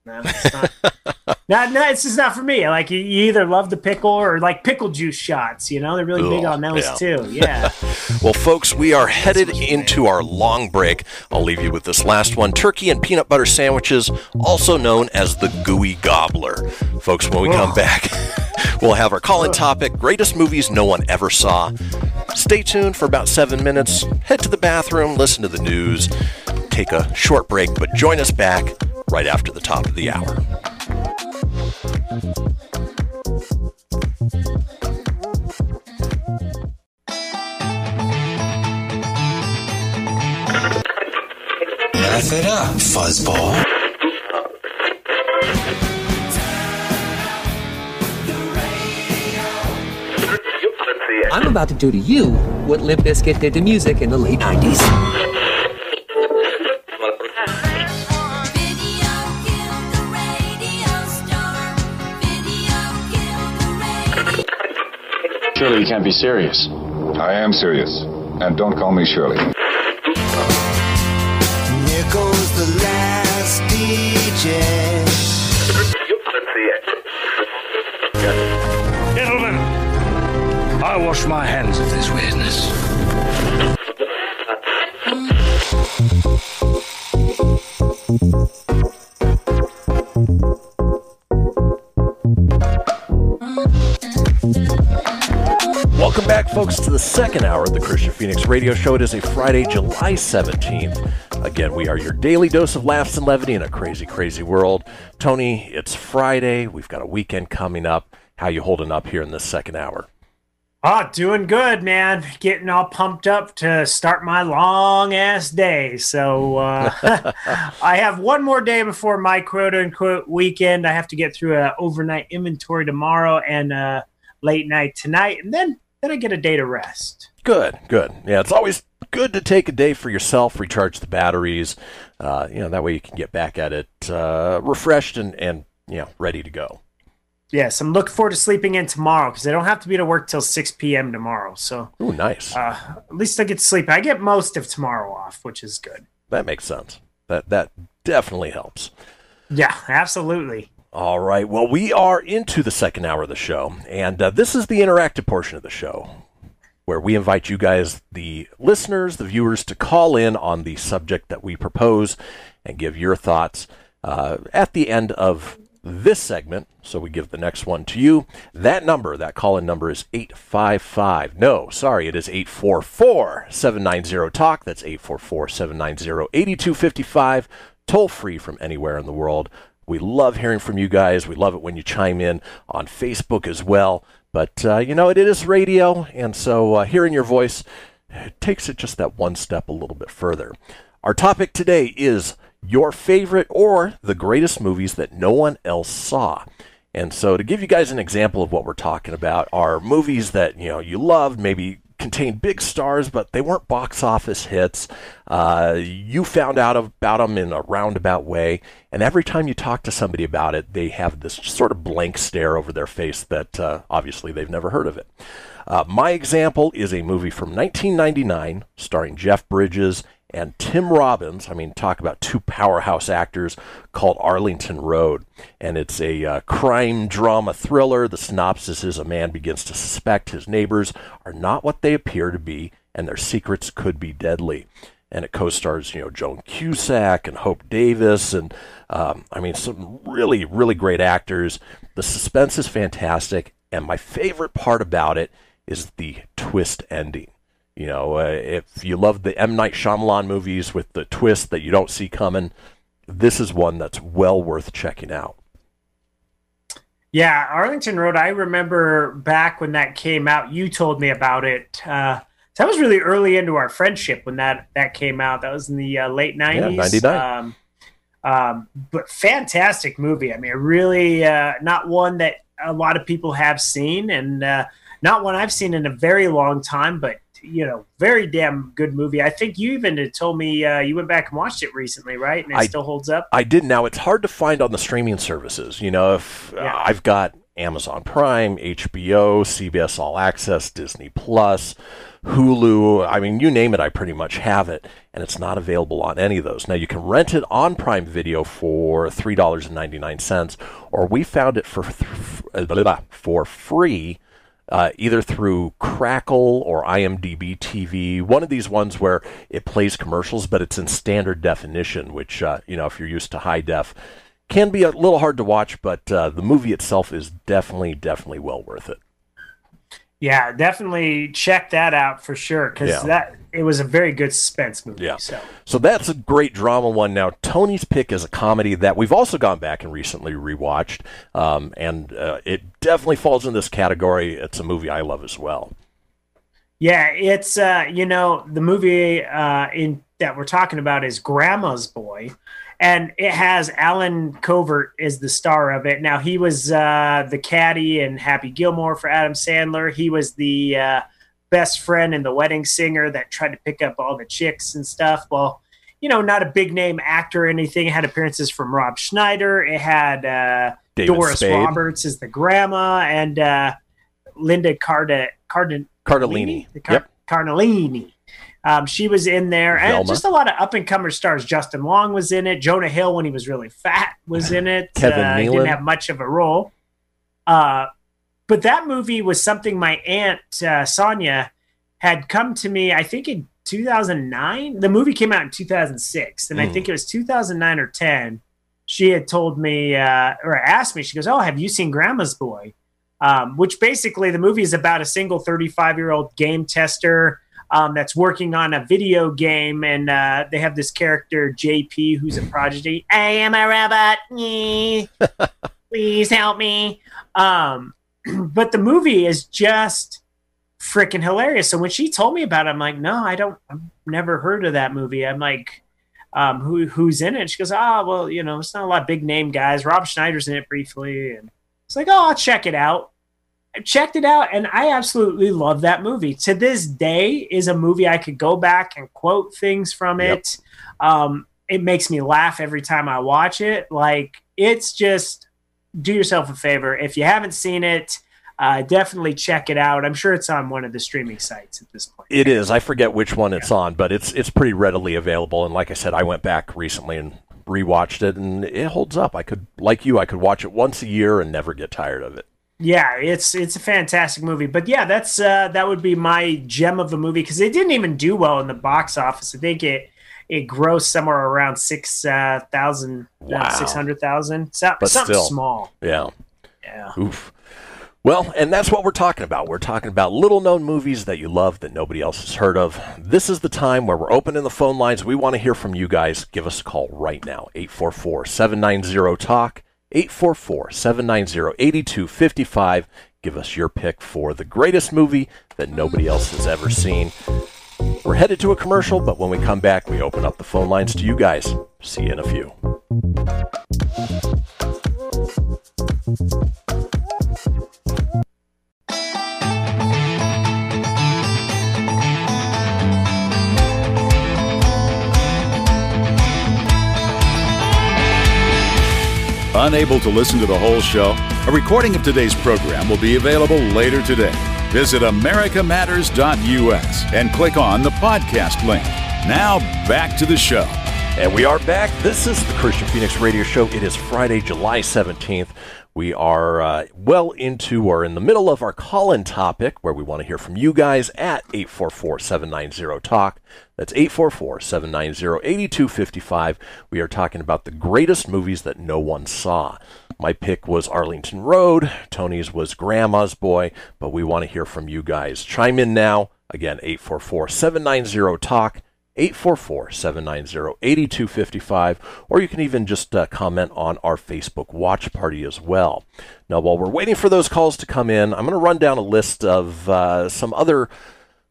no, it's not. no, no, it's just not for me. Like you, you either love the pickle or like pickle juice shots. You know, they're really big on those yeah. too. Yeah. Well, folks, we are headed into our long break. I'll leave you with this last one turkey and peanut butter sandwiches, also known as the gooey gobbler. Folks, when we come back, we'll have our call in topic greatest movies no one ever saw. Stay tuned for about seven minutes. Head to the bathroom, listen to the news, take a short break, but join us back right after the top of the hour. Laugh it up, fuzzball. I'm about to do to you what Limp Bizkit did to music in the late 90s. Surely you can't be serious. I am serious. And don't call me Shirley. Here goes the last DJ. Gentlemen, I wash my hands of this weirdness. Second hour of the Kristian Fenix Radio Show. It is a Friday, July 17th. Again, we are your daily dose of laughs and levity in a crazy, crazy world. Tony, it's Friday. We've got a weekend coming up. How you holding up here in this second hour? Oh, doing good, man. Getting all pumped up to start my long ass day. So uh, I have one more day before my quote unquote weekend. I have to get through an overnight inventory tomorrow and late night tonight, and then then I get a day to rest. Good, good. Yeah, it's always good to take a day for yourself, recharge the batteries. Uh, you know, that way you can get back at it uh, refreshed and, and you know ready to go. Yes, I'm looking forward to sleeping in tomorrow because I don't have to be to work till 6 p.m. tomorrow. So, Ooh, nice. uh, at least I get to sleep. I get most of tomorrow off, which is good. That makes sense. That that definitely helps. Yeah, absolutely. All right. Well, we are into the second hour of the show, and uh, this is the interactive portion of the show where we invite you guys, the listeners, the viewers, to call in on the subject that we propose and give your thoughts uh, at the end of this segment. So we give the next one to you. That number, that call in number is 855. No, sorry, it is 844 790 Talk. That's 844 790 8255. Toll free from anywhere in the world. We love hearing from you guys. We love it when you chime in on Facebook as well. But, uh, you know, it is radio, and so uh, hearing your voice takes it just that one step a little bit further. Our topic today is your favorite or the greatest movies that no one else saw. And so, to give you guys an example of what we're talking about, are movies that you know you loved, maybe contained big stars, but they weren't box office hits. Uh, you found out about them in a roundabout way, and every time you talk to somebody about it, they have this sort of blank stare over their face that uh, obviously they've never heard of it. Uh, my example is a movie from 1999 starring Jeff Bridges and Tim Robbins. I mean, talk about two powerhouse actors called Arlington Road. And it's a uh, crime drama thriller. The synopsis is a man begins to suspect his neighbors are not what they appear to be, and their secrets could be deadly. And it co-stars, you know, Joan Cusack and Hope Davis, and um, I mean, some really, really great actors. The suspense is fantastic, and my favorite part about it is the twist ending. You know, uh, if you love the M. Night Shyamalan movies with the twist that you don't see coming, this is one that's well worth checking out. Yeah, Arlington Road. I remember back when that came out. You told me about it. Uh, that was really early into our friendship when that that came out. That was in the uh, late nineties. Yeah, ninety nine. Um, um, but fantastic movie. I mean, really uh, not one that a lot of people have seen, and uh, not one I've seen in a very long time. But you know, very damn good movie. I think you even told me uh, you went back and watched it recently, right? And it I- still holds up. I did. Now it's hard to find on the streaming services. You know, if uh, I've got Amazon Prime, HBO, CBS All Access, Disney Plus, Hulu. I mean, you name it, I pretty much have it, and it's not available on any of those. Now you can rent it on Prime Video for three dollars and ninety nine cents, or we found it for th- uh, for free. Uh, either through Crackle or IMDb TV, one of these ones where it plays commercials, but it's in standard definition, which, uh, you know, if you're used to high def, can be a little hard to watch, but uh, the movie itself is definitely, definitely well worth it. Yeah, definitely check that out for sure because Yeah. that it was a very good suspense movie. Yeah. So So that's a great drama one. Now, Tony's pick is a comedy that we've also gone back and recently rewatched, um, and uh, it definitely falls in this category. It's a movie I love as well. yeah, it's uh, you know the movie uh, in that we're talking about is Grandma's Boy, and it has Allen Covert is the star of it. Now he was uh, the caddy and Happy Gilmore for Adam Sandler. He was the uh, best friend and the wedding singer that tried to pick up all the chicks and stuff. Well, you know, not a big name actor or anything. It had appearances from Rob Schneider. It had uh, Doris Spade. Roberts as the grandma and uh, Linda Carda Carden Cardellini. Car- Yep. Carnellini. Um, she was in there, and Velma. just a lot of up and comer stars. Justin Long was in it. Jonah Hill, when he was really fat, was in it. Kevin uh, Nealon. didn't have much of a role. Uh, but that movie was something my aunt uh, Sonia had come to me. I think in 2009. The movie came out in 2006, and I Mm. think it was 2009 or 10. She had told me uh, or asked me. She goes, "Oh, have you seen Grandma's Boy?" Um, which basically the movie is about a single 35 year old game tester. Um, that's working on a video game, and uh, they have this character JP who's a prodigy. I am a robot. Please help me. Um, but the movie is just freaking hilarious. So when she told me about it, I'm like, no, I don't. I've never heard of that movie. I'm like, um, who who's in it? She goes, ah, well, you know, it's not a lot of big name guys. Rob Schneider's in it briefly, and it's like, oh, I'll check it out. Checked it out, and I absolutely love that movie. To this day, is a movie I could go back and quote things from Yep. it. Um, it makes me laugh every time I watch it. Like it's just do yourself a favor if you haven't seen it. Uh, definitely check it out. I'm sure it's on one of the streaming sites at this point. It is. I forget which one it's on, but it's it's pretty readily available. And like I said, I went back recently and rewatched it, and it holds up. I could, like you, I could watch it once a year and never get tired of it. Yeah, it's it's a fantastic movie. But yeah, that's uh, that would be my gem of a movie because it didn't even do well in the box office. I think it it grossed somewhere around six uh, thousand, Wow. six hundred thousand. So, But something still. small. Yeah. Yeah. Oof. Well, and that's what we're talking about. We're talking about little known movies that you love that nobody else has heard of. This is the time where we're opening the phone lines. We want to hear from you guys. Give us a call right now 844 790 TALK, 844 790 8255. Give us your pick for the greatest movie that nobody else has ever seen. We're headed to a commercial, but when we come back, we open up the phone lines to you guys. See you in a few. Unable to listen to the whole show? A recording of today's program will be available later today. Visit americamatters.us and click on the podcast link. Now, back to the show. And we are back. This is the Kristian Fenix Radio Show. It is Friday, July 17th. We are uh, well into or in the middle of our call in topic where we want to hear from you guys at 844 790 TALK. That's 844 790 8255. We are talking about the greatest movies that no one saw. My pick was Arlington Road. Tony's was Grandma's Boy, but we want to hear from you guys. Chime in now. Again, 844 790 TALK. 844-790-8255 or you can even just uh, comment on our Facebook watch party as well. Now while we're waiting for those calls to come in, I'm going to run down a list of uh, some other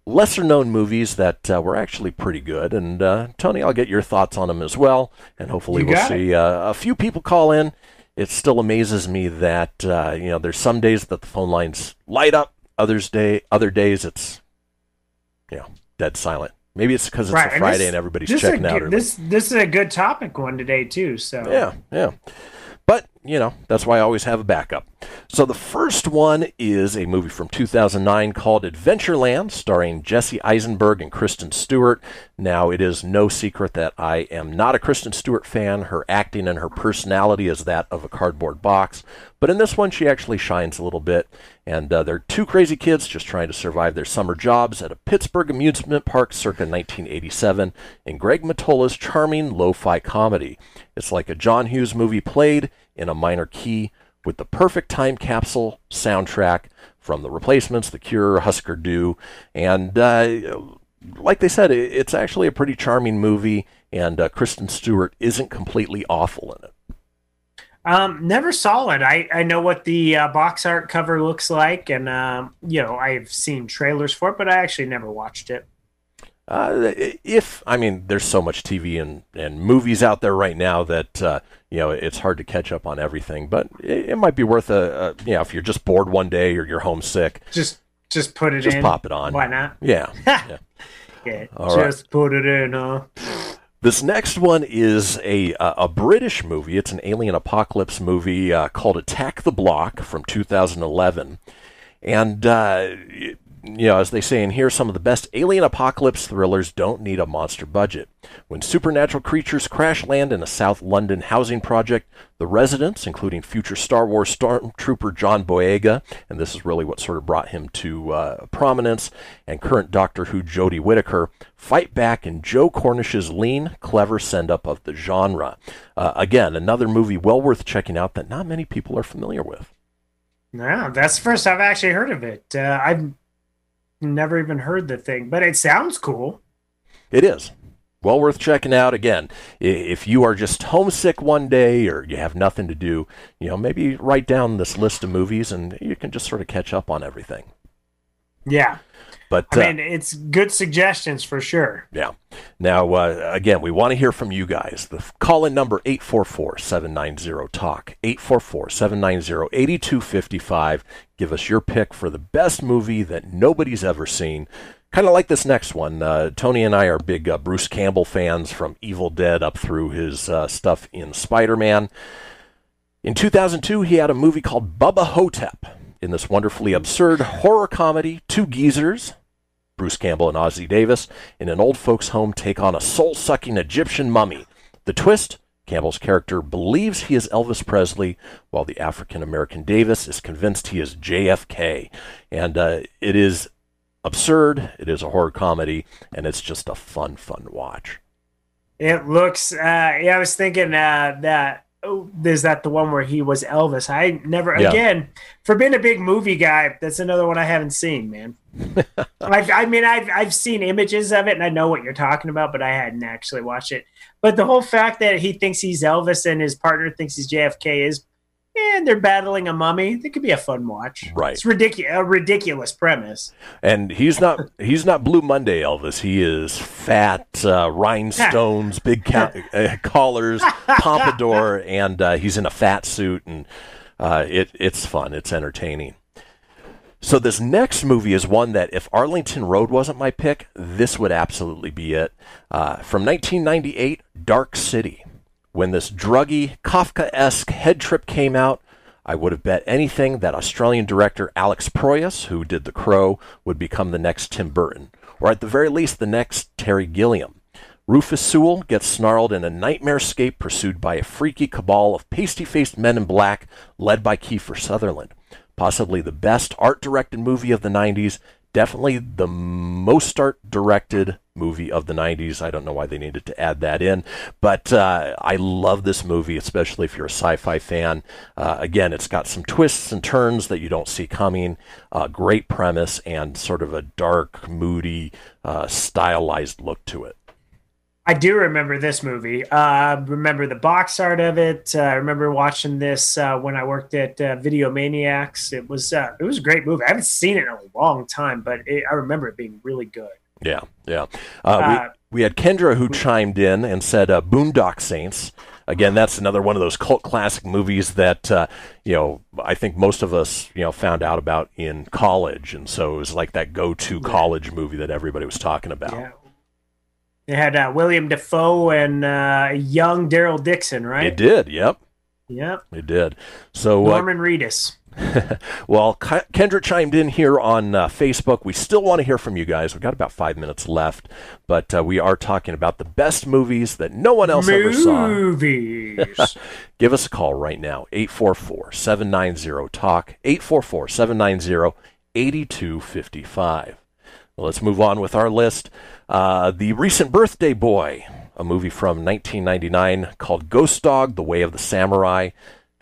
lesser known movies that uh, were actually pretty good and uh, Tony, I'll get your thoughts on them as well and hopefully we'll got see uh, a few people call in. It still amazes me that uh, you know there's some days that the phone lines light up, others day other days it's you know dead silent. Maybe it's because it's Right, a and Friday this- and everybody's checking out. early. This this is a good topic one today too. So Yeah, yeah. But, you know, that's why I always have a backup. So the first one is a movie from 2009 called Adventureland, starring Jesse Eisenberg and Kristen Stewart. Now, it is no secret that I am not a Kristen Stewart fan. Her acting and her personality is that of a cardboard box. But in this one, she actually shines a little bit. And uh, they're two crazy kids just trying to survive their summer jobs at a Pittsburgh amusement park circa 1987 in Greg Mottola's charming lo-fi comedy. It's like a John Hughes movie played in a minor key with the perfect time capsule soundtrack from The Replacements, The Cure, Husker Du, and uh, like they said, it's actually a pretty charming movie, and uh, Kristen Stewart isn't completely awful in it. Um, never saw it. I, I know what the uh, box art cover looks like, and um, you know I've seen trailers for it, but I actually never watched it. Uh, if I mean, there's so much TV and, and movies out there right now that uh, you know it's hard to catch up on everything. But it, it might be worth a, a you know if you're just bored one day or you're homesick, Just just put it in. just in. pop it on. Why not? Yeah. yeah. Yeah, All right. just put it in. Huh? This next one is a a a British movie. It's an alien apocalypse movie uh, called Attack the Block from 2011, and uh, y- you know, as they say in here, some of the best alien apocalypse thrillers don't need a monster budget. When supernatural creatures crash land in a South London housing project, the residents, including future Star Wars stormtrooper John Boyega, and this is really what sort of brought him to uh, prominence, and current Doctor Who Jodie Whittaker, fight back in Joe Cornish's lean, clever send-up of the genre. Uh, again, another movie well worth checking out that not many people are familiar with. No, that's the first I've actually heard of it. Uh, I've Never even heard the thing, but it sounds cool. It is. Well worth checking out. Again, if you are just homesick one day or you have nothing to do, you know, maybe write down this list of movies and you can just sort of catch up on everything. Yeah. But I uh, mean, it's good suggestions for sure. Yeah. Now, uh, again, we want to hear from you guys. The call in number 844 790 TALK. 844 790 8255. Give us your pick for the best movie that nobody's ever seen. Kind of like this next one. Uh, Tony and I are big uh, Bruce Campbell fans from Evil Dead up through his uh, stuff in Spider Man. In 2002, he had a movie called Bubba Ho-Tep. In this wonderfully absurd horror comedy, two geezers, Bruce Campbell and Ossie Davis, in an old folks' home take on a soul sucking Egyptian mummy. The twist Campbell's character believes he is Elvis Presley, while the African American Davis is convinced he is JFK. And uh, it is absurd, it is a horror comedy, and it's just a fun, fun watch. It looks. Uh, yeah, I was thinking uh, that. Oh, is that the one where he was Elvis? I never. Yeah. Again, for being a big movie guy, that's another one I haven't seen, man. I've, I mean, I've I've seen images of it and I know what you're talking about, but I hadn't actually watched it. But the whole fact that he thinks he's Elvis and his partner thinks he's JFK is, and they're battling a mummy. It could be a fun watch. Right. It's ridiculous. A ridiculous premise. And he's not he's not Blue Monday Elvis. He is fat, uh, rhinestones, big ca- uh, collars, pompadour, and uh, he's in a fat suit, and uh, it it's fun. It's entertaining. So this next movie is one that if Arlington Road wasn't my pick, this would absolutely be it. Uh, from 1998, Dark City. When this druggy, Kafka-esque head trip came out, I would have bet anything that Australian director Alex Proyas, who did The Crow, would become the next Tim Burton, or at the very least the next Terry Gilliam. Rufus Sewell gets snarled in a nightmare escape pursued by a freaky cabal of pasty-faced men in black led by Kiefer Sutherland. Possibly the best art-directed movie of the 90s, definitely the most art-directed movie of the 90s. I don't know why they needed to add that in, but uh, I love this movie, especially if you're a sci-fi fan. Uh, again, it's got some twists and turns that you don't see coming. Uh, great premise and sort of a dark, moody, uh, stylized look to it. I do remember this movie. Uh, remember the box art of it. Uh, I remember watching this uh, when I worked at uh, Video Maniacs. It was uh, it was a great movie. I haven't seen it in a long time, but it, I remember it being really good. Yeah, yeah. Uh, Uh, we, we had Kendra who chimed in and said uh, Boondock Saints. Again, that's another one of those cult classic movies that uh, you know I think most of us you know found out about in college, and so it was like that go-to college movie that everybody was talking about. Yeah. It had uh, William Dafoe and uh, young Daryl Dixon, right? It did. Yep, Yep. it did. So uh, Norman Reedus. well, Kendra chimed in here on uh, Facebook. We still want to hear from you guys. We've got about five minutes left, but uh, we are talking about the best movies that no one else ever saw. Movies. Give us a call right now, 844 790 TALK, 844 790 8255. Let's move on with our list. Uh, the Recent Birthday Boy, a movie from 1999 called Ghost Dog The Way of the Samurai.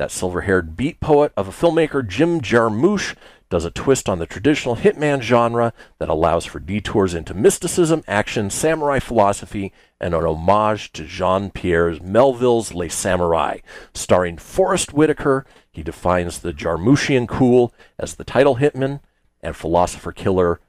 That silver haired beat poet of a filmmaker, Jim Jarmusch, does a twist on the traditional hitman genre that allows for detours into mysticism, action, samurai philosophy, and an homage to Jean Pierre Melville's Les Samurai. Starring Forest Whitaker, he defines the Jarmuschian cool as the title hitman and philosopher killer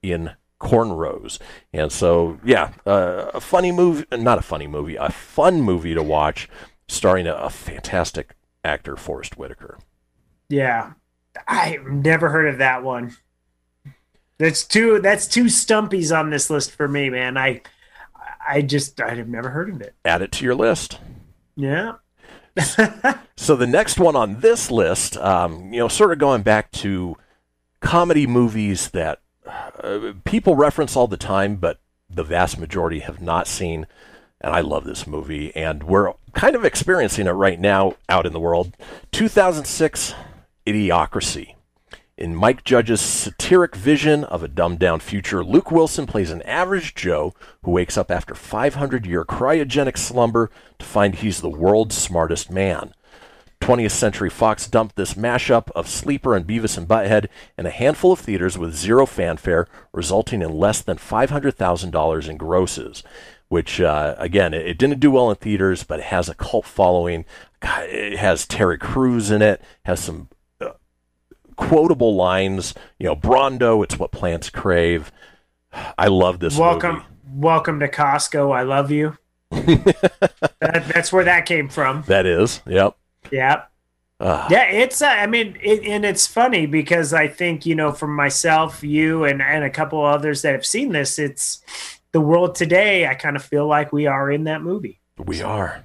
in cornrows. And so, yeah, uh, a funny movie, not a funny movie, a fun movie to watch, starring a, a fantastic actor, Forest Whitaker. yeah. I've never heard of that one. That's two that's two stumpies on this list for me, man. I I just I've never heard of it. Add it to your list. Yeah. So the next one on this list, um, you know, sort of going back to comedy movies that uh, people reference all the time, but the vast majority have not seen. And I love this movie, and we're kind of experiencing it right now out in the world. 2006, Idiocracy. In Mike Judge's satiric vision of a dumbed down future, Luke Wilson plays an average Joe who wakes up after 500 year cryogenic slumber to find he's the world's smartest man. 20th Century Fox dumped this mashup of Sleeper and Beavis and Butthead in a handful of theaters with zero fanfare, resulting in less than $500,000 in grosses. Which, uh, again, it, it didn't do well in theaters, but it has a cult following. God, it has Terry Crews in it, has some uh, quotable lines. You know, Brawndo, it's what plants crave. I love this welcome, movie. welcome to Costco. I love you. that, that's where that came from. That is, yep. Yeah. Ah. Yeah, it's. Uh, I mean, it, and it's funny because I think you know, from myself, you, and and a couple others that have seen this, it's the world today. I kind of feel like we are in that movie. We are.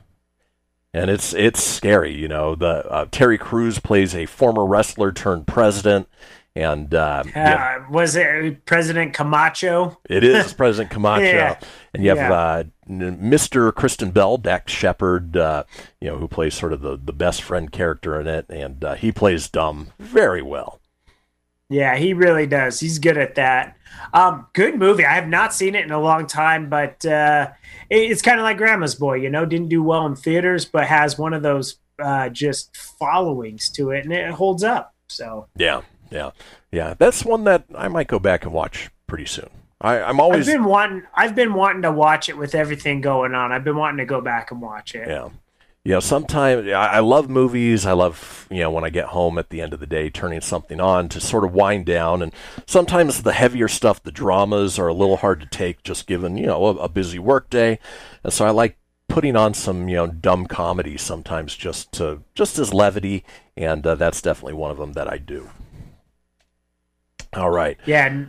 And it's it's scary, you know. The uh, Terry Crews plays a former wrestler turned president, and uh, Uh, yeah, Was it President Camacho? it is President Camacho, Yeah. and you have Yeah. uh, Mr. Kristen Bell, Dax Shepard, uh, you know, who plays sort of the, the best friend character in it, and uh, he plays dumb very well. Yeah, he really does. He's good at that. Um, good movie. I have not seen it in a long time, but uh, it, it's kind of like Grandma's Boy. You know, didn't do well in theaters, but has one of those uh, just followings to it, and it holds up. So Yeah, yeah, yeah. That's one that I might go back and watch pretty soon. I, I'm always I've been wanting. I've been wanting to watch it with everything going on. I've been wanting to go back and watch it. Yeah. You know, sometimes I I love movies. I love, you know, when I get home at the end of the day, turning something on to sort of wind down. And sometimes the heavier stuff, the dramas, are a little hard to take just given, you know, a, a busy work day. And so I like putting on some, you know, dumb comedy sometimes just to, just as levity. And uh, that's definitely one of them that I do. All right. Yeah,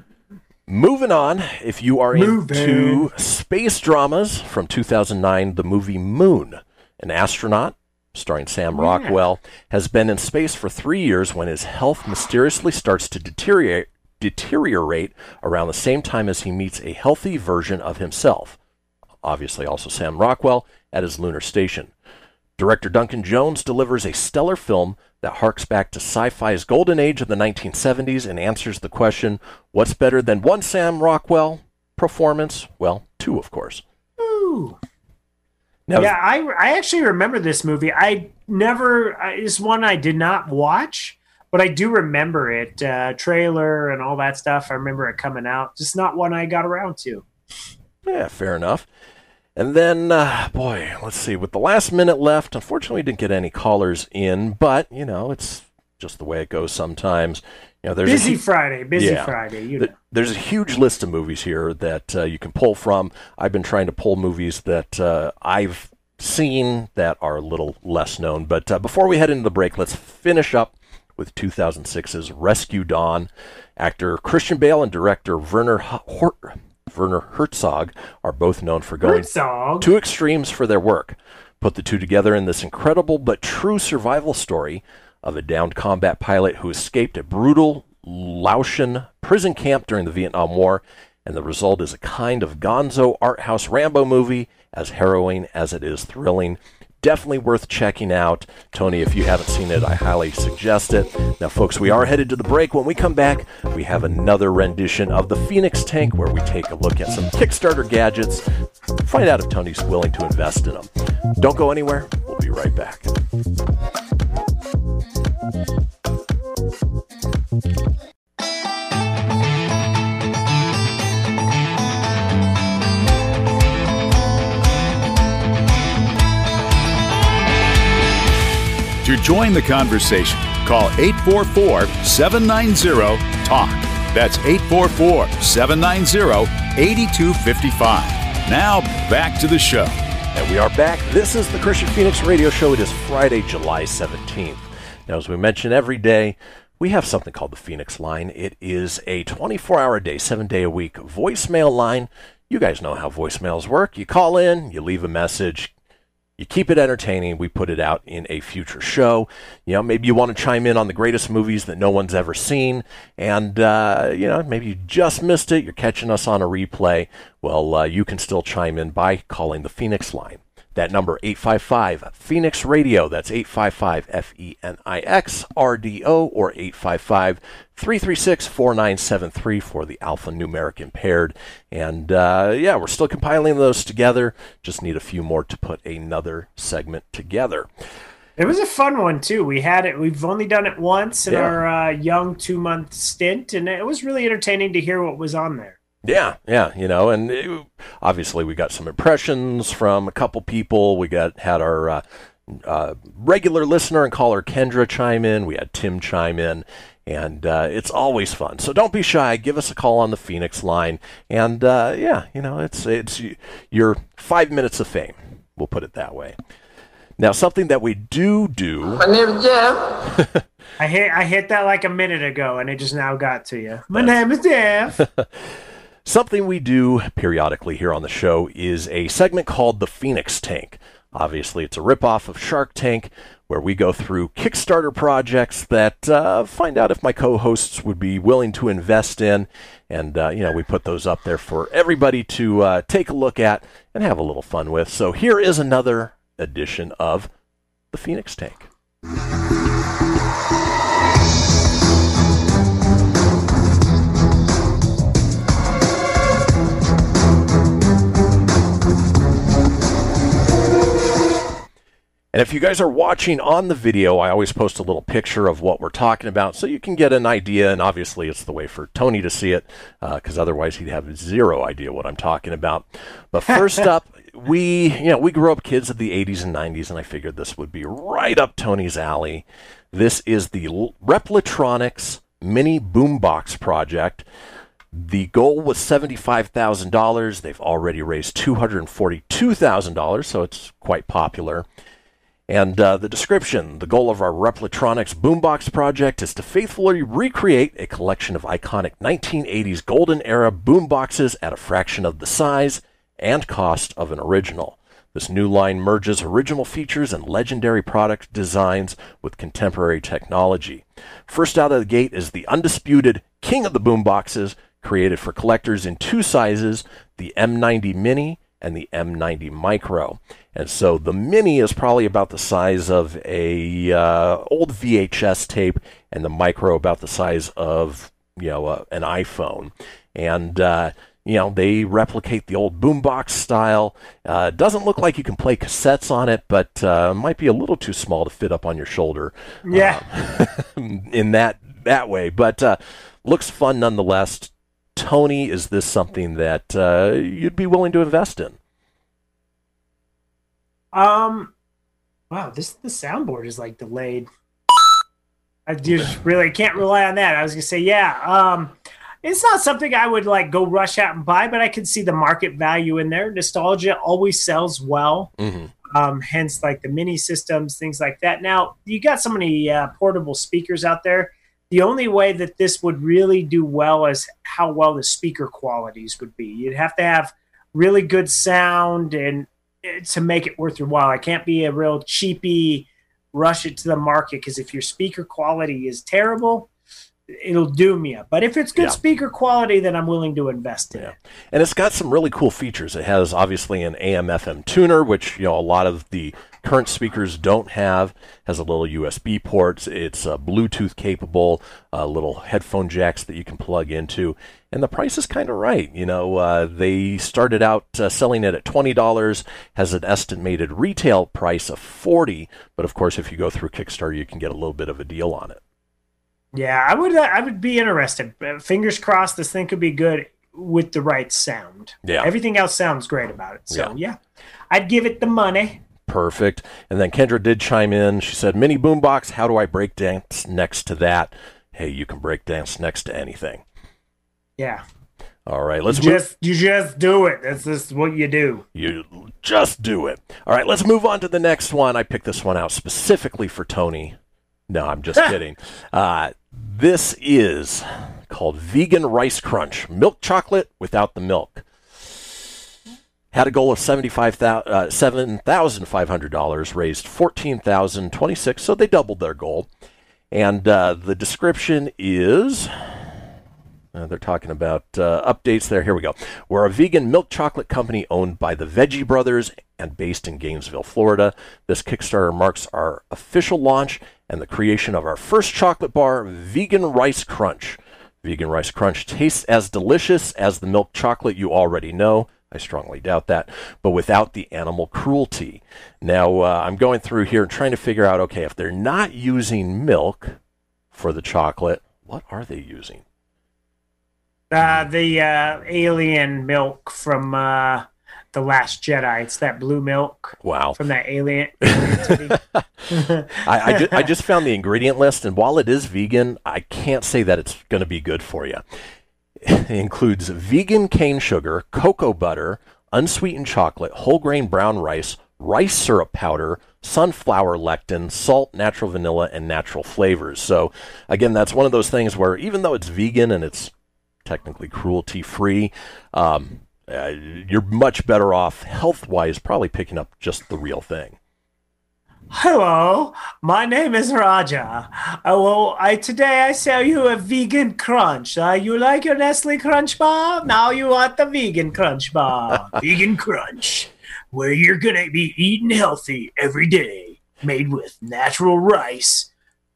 Moving on, if you are Moving. into space dramas from 2009, the movie Moon, an astronaut starring Sam Rockwell has been in space for three years when his health mysteriously starts to deteriorate, deteriorate around the same time as he meets a healthy version of himself. Obviously, also Sam Rockwell at his lunar station. Director Duncan Jones delivers a stellar film that harks back to sci fi's golden age of the 1970s and answers the question what's better than one Sam Rockwell performance? Well, two, of course. Ooh. Now, yeah, I I actually remember this movie. I never is one I did not watch, but I do remember it. Uh, trailer and all that stuff. I remember it coming out. Just not one I got around to. Yeah, fair enough. And then, uh, boy, let's see. With the last minute left, unfortunately, we didn't get any callers in, but you know, it's just the way it goes sometimes. You know, there's a busy hu- Friday. Busy Yeah. Friday. You know. There's a huge list of movies here that uh, you can pull from. I've been trying to pull movies that uh, I've seen that are a little less known. But uh, before we head into the break, let's finish up with 2006's Rescue Dawn. Actor Christian Bale and director Werner Hort- Werner Herzog are both known for going Herzog? to extremes for their work. Put the two together in this incredible but true survival story of a downed combat pilot who escaped a brutal Laotian prison camp during the Vietnam War, and the result is a kind of gonzo art house Rambo movie, as harrowing as it is thrilling. Definitely worth checking out. Tony, if you haven't seen it, I highly suggest it. Now, folks, we are headed to the break. When we come back, we have another rendition of the Fenix Tank where we take a look at some Kickstarter gadgets, find out if Tony's willing to invest in them. Don't go anywhere. We'll be right back. To join the conversation, call 844 790 TALK. That's 844 790 8255. Now, back to the show. And we are back. This is the Kristian Fenix Radio Show. It is Friday, July 17th. Now, as we mention every day, we have something called the Fenix Line. It is a 24 hour a day, seven day a week voicemail line. You guys know how voicemails work. You call in, you leave a message, you keep it entertaining. We put it out in a future show. You know, maybe you want to chime in on the greatest movies that no one's ever seen, and uh, you know, maybe you just missed it. You're catching us on a replay. Well, uh, you can still chime in by calling the Fenix line. That number 855 Fenix Radio. That's 855 F E N I X R D O or 855 336 4973 for the alphanumeric impaired. And uh, yeah, we're still compiling those together. Just need a few more to put another segment together. It was a fun one too. We had it. We've only done it once in Yeah. our uh, young two month stint, and it was really entertaining to hear what was on there. Yeah, yeah, you know, and it, obviously we got some impressions from a couple people. We got had our uh, uh, regular listener and caller Kendra chime in. We had Tim chime in, and uh, it's always fun. So don't be shy. Give us a call on the Fenix line, and uh, yeah, you know, it's it's your five minutes of fame. We'll put it that way. Now, something that we do do. My name is Jeff. I hit I hit that like a minute ago, and it just now got to you. My name is Jeff. Something we do periodically here on the show is a segment called the Fenix Tank. Obviously, it's a ripoff of Shark Tank, where we go through Kickstarter projects that uh, find out if my co-hosts would be willing to invest in, and uh, you know we put those up there for everybody to uh, take a look at and have a little fun with. So here is another edition of the Fenix Tank. And if you guys are watching on the video, I always post a little picture of what we're talking about so you can get an idea. And obviously, it's the way for Tony to see it uh, because otherwise he'd have zero idea what I'm talking about. But first up, we you know we grew up kids of the 80s and 90s, and I figured this would be right up Tony's alley. This is the Replitronics Mini Boombox project. The goal was $75,000. They've already raised $242,000, so it's quite popular. And uh, the description the goal of our Replitronics Boombox project is to faithfully recreate a collection of iconic 1980s golden era boomboxes at a fraction of the size and cost of an original. This new line merges original features and legendary product designs with contemporary technology. First out of the gate is the undisputed king of the boomboxes, created for collectors in two sizes the M90 Mini and the M90 Micro. And so the Mini is probably about the size of a uh, old VHS tape, and the Micro about the size of you know uh, an iPhone. And uh, you know they replicate the old boombox style. Uh, doesn't look like you can play cassettes on it, but uh, might be a little too small to fit up on your shoulder. Yeah. in that that way, but uh, looks fun nonetheless. Tony, is this something that uh, you'd be willing to invest in? Um, wow, this the soundboard is like delayed. I just really can't rely on that. I was gonna say, yeah. Um, it's not something I would like go rush out and buy, but I can see the market value in there. Nostalgia always sells well. Mm-hmm. Um, hence, like the mini systems, things like that. Now, you got so many uh, portable speakers out there. The only way that this would really do well is how well the speaker qualities would be. You'd have to have really good sound and eh, to make it worth your while. I can't be a real cheapy rush it to the market because if your speaker quality is terrible, it'll doom you. But if it's good Yeah. speaker quality, then I'm willing to invest in it. And it's got some really cool features. It has obviously an AM FM tuner, which you know a lot of the current speakers don't have. Has a little USB ports. It's uh, Bluetooth capable. Uh, little headphone jacks that you can plug into. And the price is kind of right. You know, uh, they started out uh, selling it at twenty dollars. Has an estimated retail price of forty. But of course, if you go through Kickstarter, you can get a little bit of a deal on it. Yeah, I would. I would be interested. Uh, Fingers crossed, this thing could be good with the right sound. Yeah. everything else sounds great about it. So Yeah. yeah, I'd give it the money. Perfect. And then Kendra did chime in. She said, Mini boombox, how do I break dance next to that? Hey, you can break dance next to anything. Yeah, All right, let's you just you just do it. That's just what you do. You just do it. All right, let's move on to the next one. I picked this one out specifically for Tony. No, I'm just kidding. Uh, this is called Vegan Rice Crunch Milk Chocolate Without the Milk. Had a goal of $75,000, uh, $7,500, raised 14,026, so they doubled their goal. And uh, the description is uh, they're talking about uh, updates there. Here we go. We're a vegan milk chocolate company owned by the Veggie Brothers and based in Gainesville, Florida. This Kickstarter marks our official launch and the creation of our first chocolate bar, Vegan Rice Crunch. Vegan Rice Crunch tastes as delicious as the milk chocolate you already know, I strongly doubt that, but without the animal cruelty. Now, uh, I'm going through here and trying to figure out okay, if they're not using milk for the chocolate, what are they using? Uh, the uh, alien milk from uh, the Last Jedi. It's that blue milk Wow. from that alien. I, I, ju- I just found the ingredient list, and while it is vegan, I can't say that it's going to be good for you. Includes vegan cane sugar, cocoa butter, unsweetened chocolate, whole grain brown rice, rice syrup powder, sunflower lectin, salt, natural vanilla, and natural flavors. So, again, that's one of those things where even though it's vegan and it's technically cruelty free, um, uh, you're much better off health wise probably picking up just the real thing. Hello, my name is Raja. Uh, well, I today I sell you a vegan crunch. Uh, you like your Nestle Crunch Bar? Now you want the vegan Crunch Bar. vegan Crunch, where you're gonna be eating healthy every day, made with natural rice,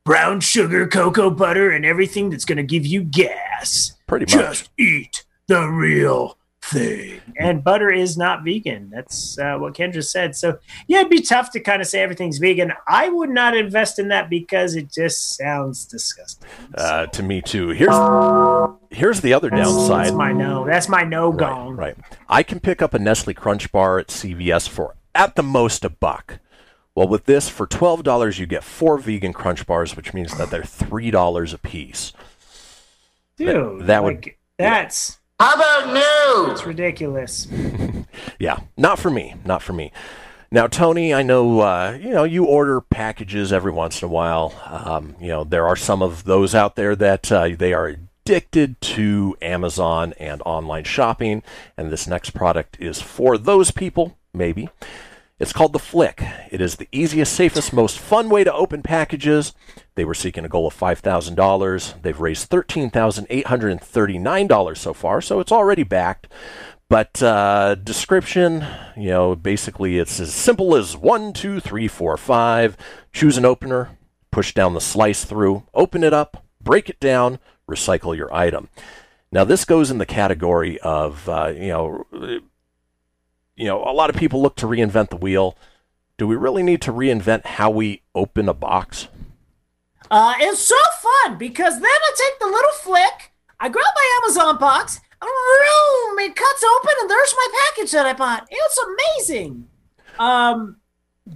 brown sugar, cocoa butter, and everything that's gonna give you gas. Pretty much. Just eat the real And butter is not vegan. That's uh, what Kendra said. So, yeah, it'd be tough to kind of say everything's vegan. I would not invest in that because it just sounds disgusting. Uh, to me too. Here's here's the other downside. That's my no. That's my no gong. Right. I can pick up a Nestle Crunch bar at CVS for at the most a buck. Well, with this, for twelve dollars, you get four vegan Crunch bars, which means that they're three dollars a piece. Dude, that would- like, that's How about new? it's ridiculous. Yeah, not for me. Not for me. Now, Tony, I know uh, you know you order packages every once in a while. Um, you know there are some of those out there that uh, they are addicted to Amazon and online shopping, and this next product is for those people. Maybe it's called the Flick. It is the easiest, safest, most fun way to open packages. They were seeking a goal of $5,000. They've raised $13,839 so far, so it's already backed. But uh, description, you know, basically it's as simple as one, two, three, four, five. Choose an opener, push down the slice through, open it up, break it down, recycle your item. Now this goes in the category of uh, you know, you know, a lot of people look to reinvent the wheel. Do we really need to reinvent how we open a box? Uh, it's so fun because then I take the little flick, I grab my Amazon box, room, it cuts open, and there's my package that I bought. It's amazing. Um,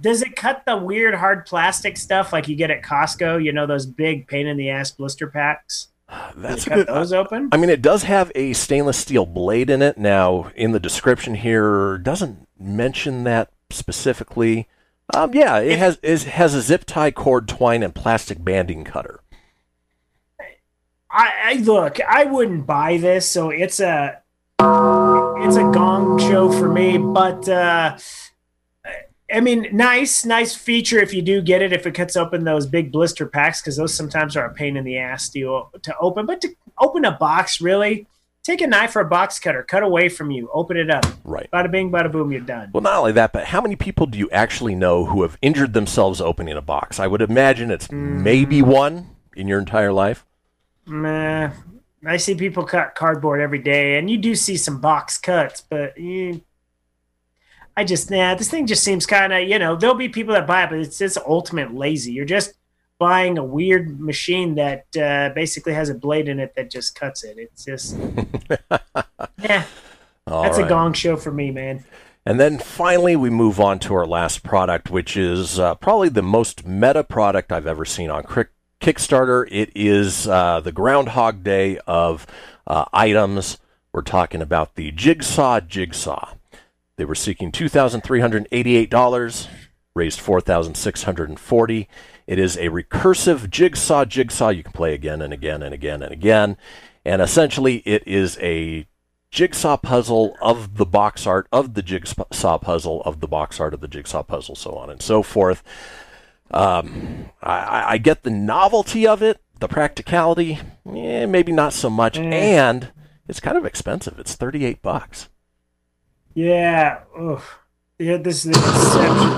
does it cut the weird hard plastic stuff like you get at Costco? You know those big pain in the ass blister packs. That's Does it a cut good. those open. I mean, it does have a stainless steel blade in it. Now, in the description here, doesn't mention that specifically. Um, yeah, it has it has a zip tie cord twine and plastic banding cutter. I, I look. I wouldn't buy this, so it's a it's a gong show for me. But uh, I mean, nice, nice feature if you do get it. If it cuts open those big blister packs, because those sometimes are a pain in the ass to to open. But to open a box, really, take a knife or a box cutter, cut away from you, open it up. Right. Bada bing, bada boom, you're done. Well, not only that, but how many people do you actually know who have injured themselves opening a box? I would imagine it's maybe mm. one in your entire life. Meh. I see people cut cardboard every day, and you do see some box cuts, but you, I just, nah, this thing just seems kind of, you know, there'll be people that buy it, but it's just ultimate lazy. You're just buying a weird machine that uh, basically has a blade in it that just cuts it. It's just, yeah, All that's a gong show for me, man. And then finally, we move on to our last product, which is uh, probably the most meta product I've ever seen on Crick- Kickstarter. It is uh, the Groundhog Day of uh, items. We're talking about the Jigsaw Jigsaw. They were seeking two thousand three hundred eighty-eight dollars, raised four thousand six hundred forty. It is a recursive jigsaw jigsaw you can play again and again and again and again, and essentially it is a jigsaw puzzle of the box art of the jigsaw puzzle of the box art of the jigsaw puzzle, so on and so forth. Um, I- I, get the novelty of it, the practicality, eh, maybe not so much, and it's kind of expensive. It's thirty-eight bucks. Yeah. Ugh. Yeah, this is the conception.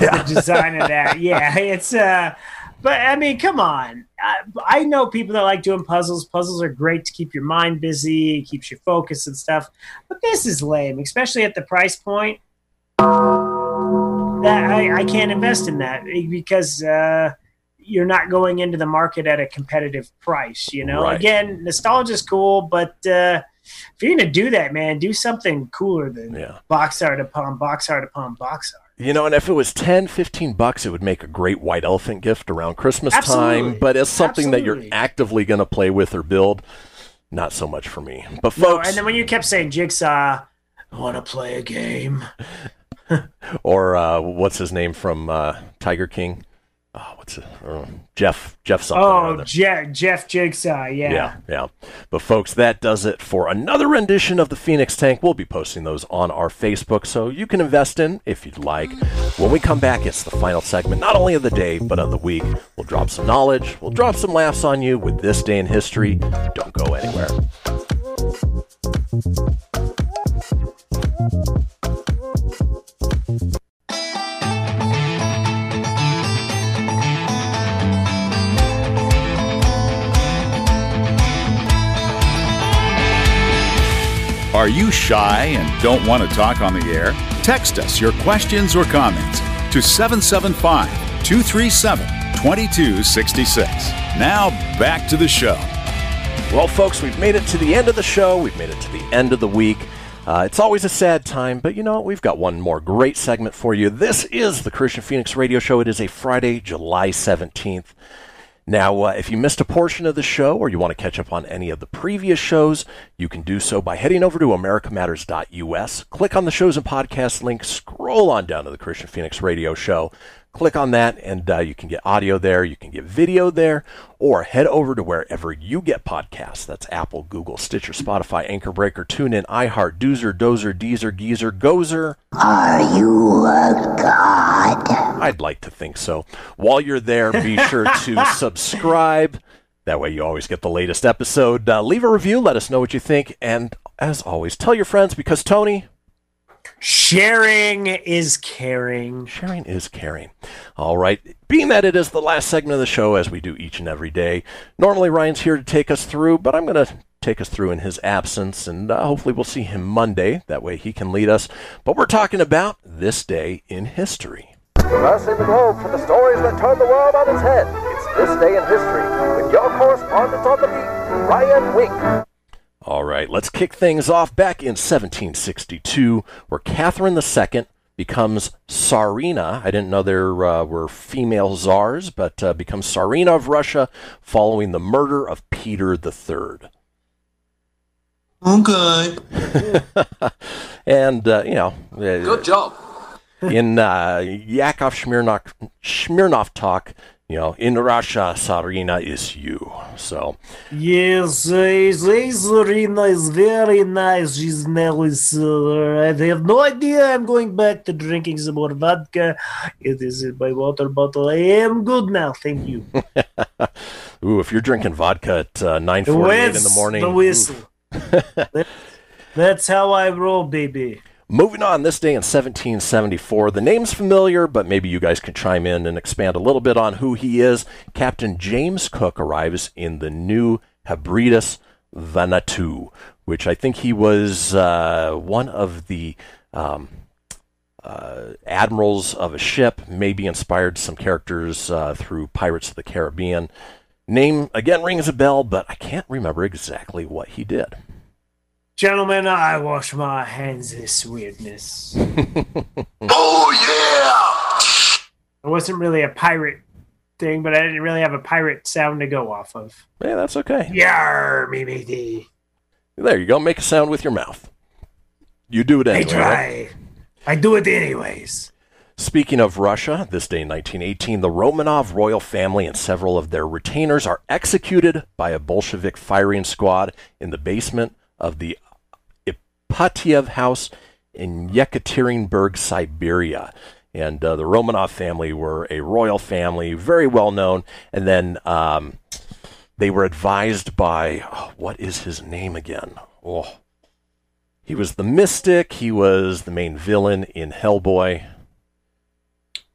the design of that. Yeah, it's uh But I mean, come on. I, I know people that like doing puzzles. Puzzles are great to keep your mind busy, keeps you focused and stuff. But this is lame, especially at the price point. That I, I can't invest in that because uh, you're not going into the market at a competitive price. You know, Right. again, nostalgia's cool, but uh, if you're gonna do that, man, do something cooler than Yeah. box art upon box art upon box art. You know, and if it was 10, 15 bucks, it would make a great white elephant gift around Christmas Absolutely. time. But as something that you're actively going to play with or build, not so much for me. But No, folks, and then when you kept saying Jigsaw, I want to play a game. or uh, what's his name from uh, Tiger King? Oh, what's it? Uh, Jeff Jeff something. Oh, other. Je- Jeff Jigsaw, yeah. Yeah, yeah. But folks, that does it for another rendition of the Fenix Tank. We'll be posting those on our Facebook, so you can invest in if you'd like. When we come back, it's the final segment, not only of the day but of the week. We'll drop some knowledge, we'll drop some laughs on you with this day in history. Don't go anywhere. Are you shy and don't want to talk on the air? Text us your questions or comments to 775 237 2266. Now back to the show. Well, folks, we've made it to the end of the show. We've made it to the end of the week. Uh, it's always a sad time, but you know, we've got one more great segment for you. This is the Kristian Fenix Radio Show. It is a Friday, July 17th. Now, uh, if you missed a portion of the show or you want to catch up on any of the previous shows, you can do so by heading over to americamatters.us, click on the shows and podcasts link, scroll on down to the Kristian Fenix Radio Show. Click on that, and uh, you can get audio there, you can get video there, or head over to wherever you get podcasts. That's Apple, Google, Stitcher, Spotify, Anchor Breaker, TuneIn, iHeart, Doozer, Dozer, Deezer, Geezer, Gozer. Are you a god? I'd like to think so. While you're there, be sure to subscribe. That way, you always get the latest episode. Uh, leave a review, let us know what you think, and as always, tell your friends because Tony, Sharing is caring. sharing is caring. All right, being that it is the last segment of the show, as we do each and every day, normally Ryan's here to take us through, but I'm going to take us through in his absence, and uh, hopefully we'll see him Monday. That way he can lead us. But we're talking about this day in history. Crossing the globe for the stories that turn the world on its head. It's this day in history with your correspondent on the beat, Ryan Wink. All right, let's kick things off back in 1762, where Catherine II becomes Tsarina. I didn't know there uh, were female czars, but uh, becomes Tsarina of Russia following the murder of Peter III. Okay. and, uh, you know, Good job. in uh, Yakov Smirnoff, Smirnoff talk, you know, in Russia, Tsarina is you. So, Yes, Lazarina is very nice. She's nice. Uh, I have no idea. I'm going back to drinking some more vodka. It is in my water bottle. I am good now. Thank you. ooh, if you're drinking vodka at uh, The 9:48 in the morning, The whistle. That- That's how I roll, baby. Moving on, this day in 1774, the name's familiar, but maybe you guys can chime in and expand a little bit on who he is. Captain James Cook arrives in the new Hebrides Vanuatu, which I think he was uh, one of the um, uh, admirals of a ship, maybe inspired some characters uh, through Pirates of the Caribbean. Name again rings a bell, but I can't remember exactly what he did. Gentlemen, I wash my hands of this weirdness. Oh, yeah! It wasn't really a pirate thing, but I didn't really have a pirate sound to go off of. Yeah, that's okay. Yar, me matey. There you go. Make a sound with your mouth. You do it I anyway. right? try. I do it anyways. Speaking of Russia, this day in 1918, the Romanov royal family and several of their retainers are executed by a Bolshevik firing squad in the basement of the Ipatiev house in Yekaterinburg, Siberia. And uh, the Romanov family were a royal family, very well known. And then um, they were advised by, oh, what is his name again? Oh, he was the mystic. He was the main villain in Hellboy.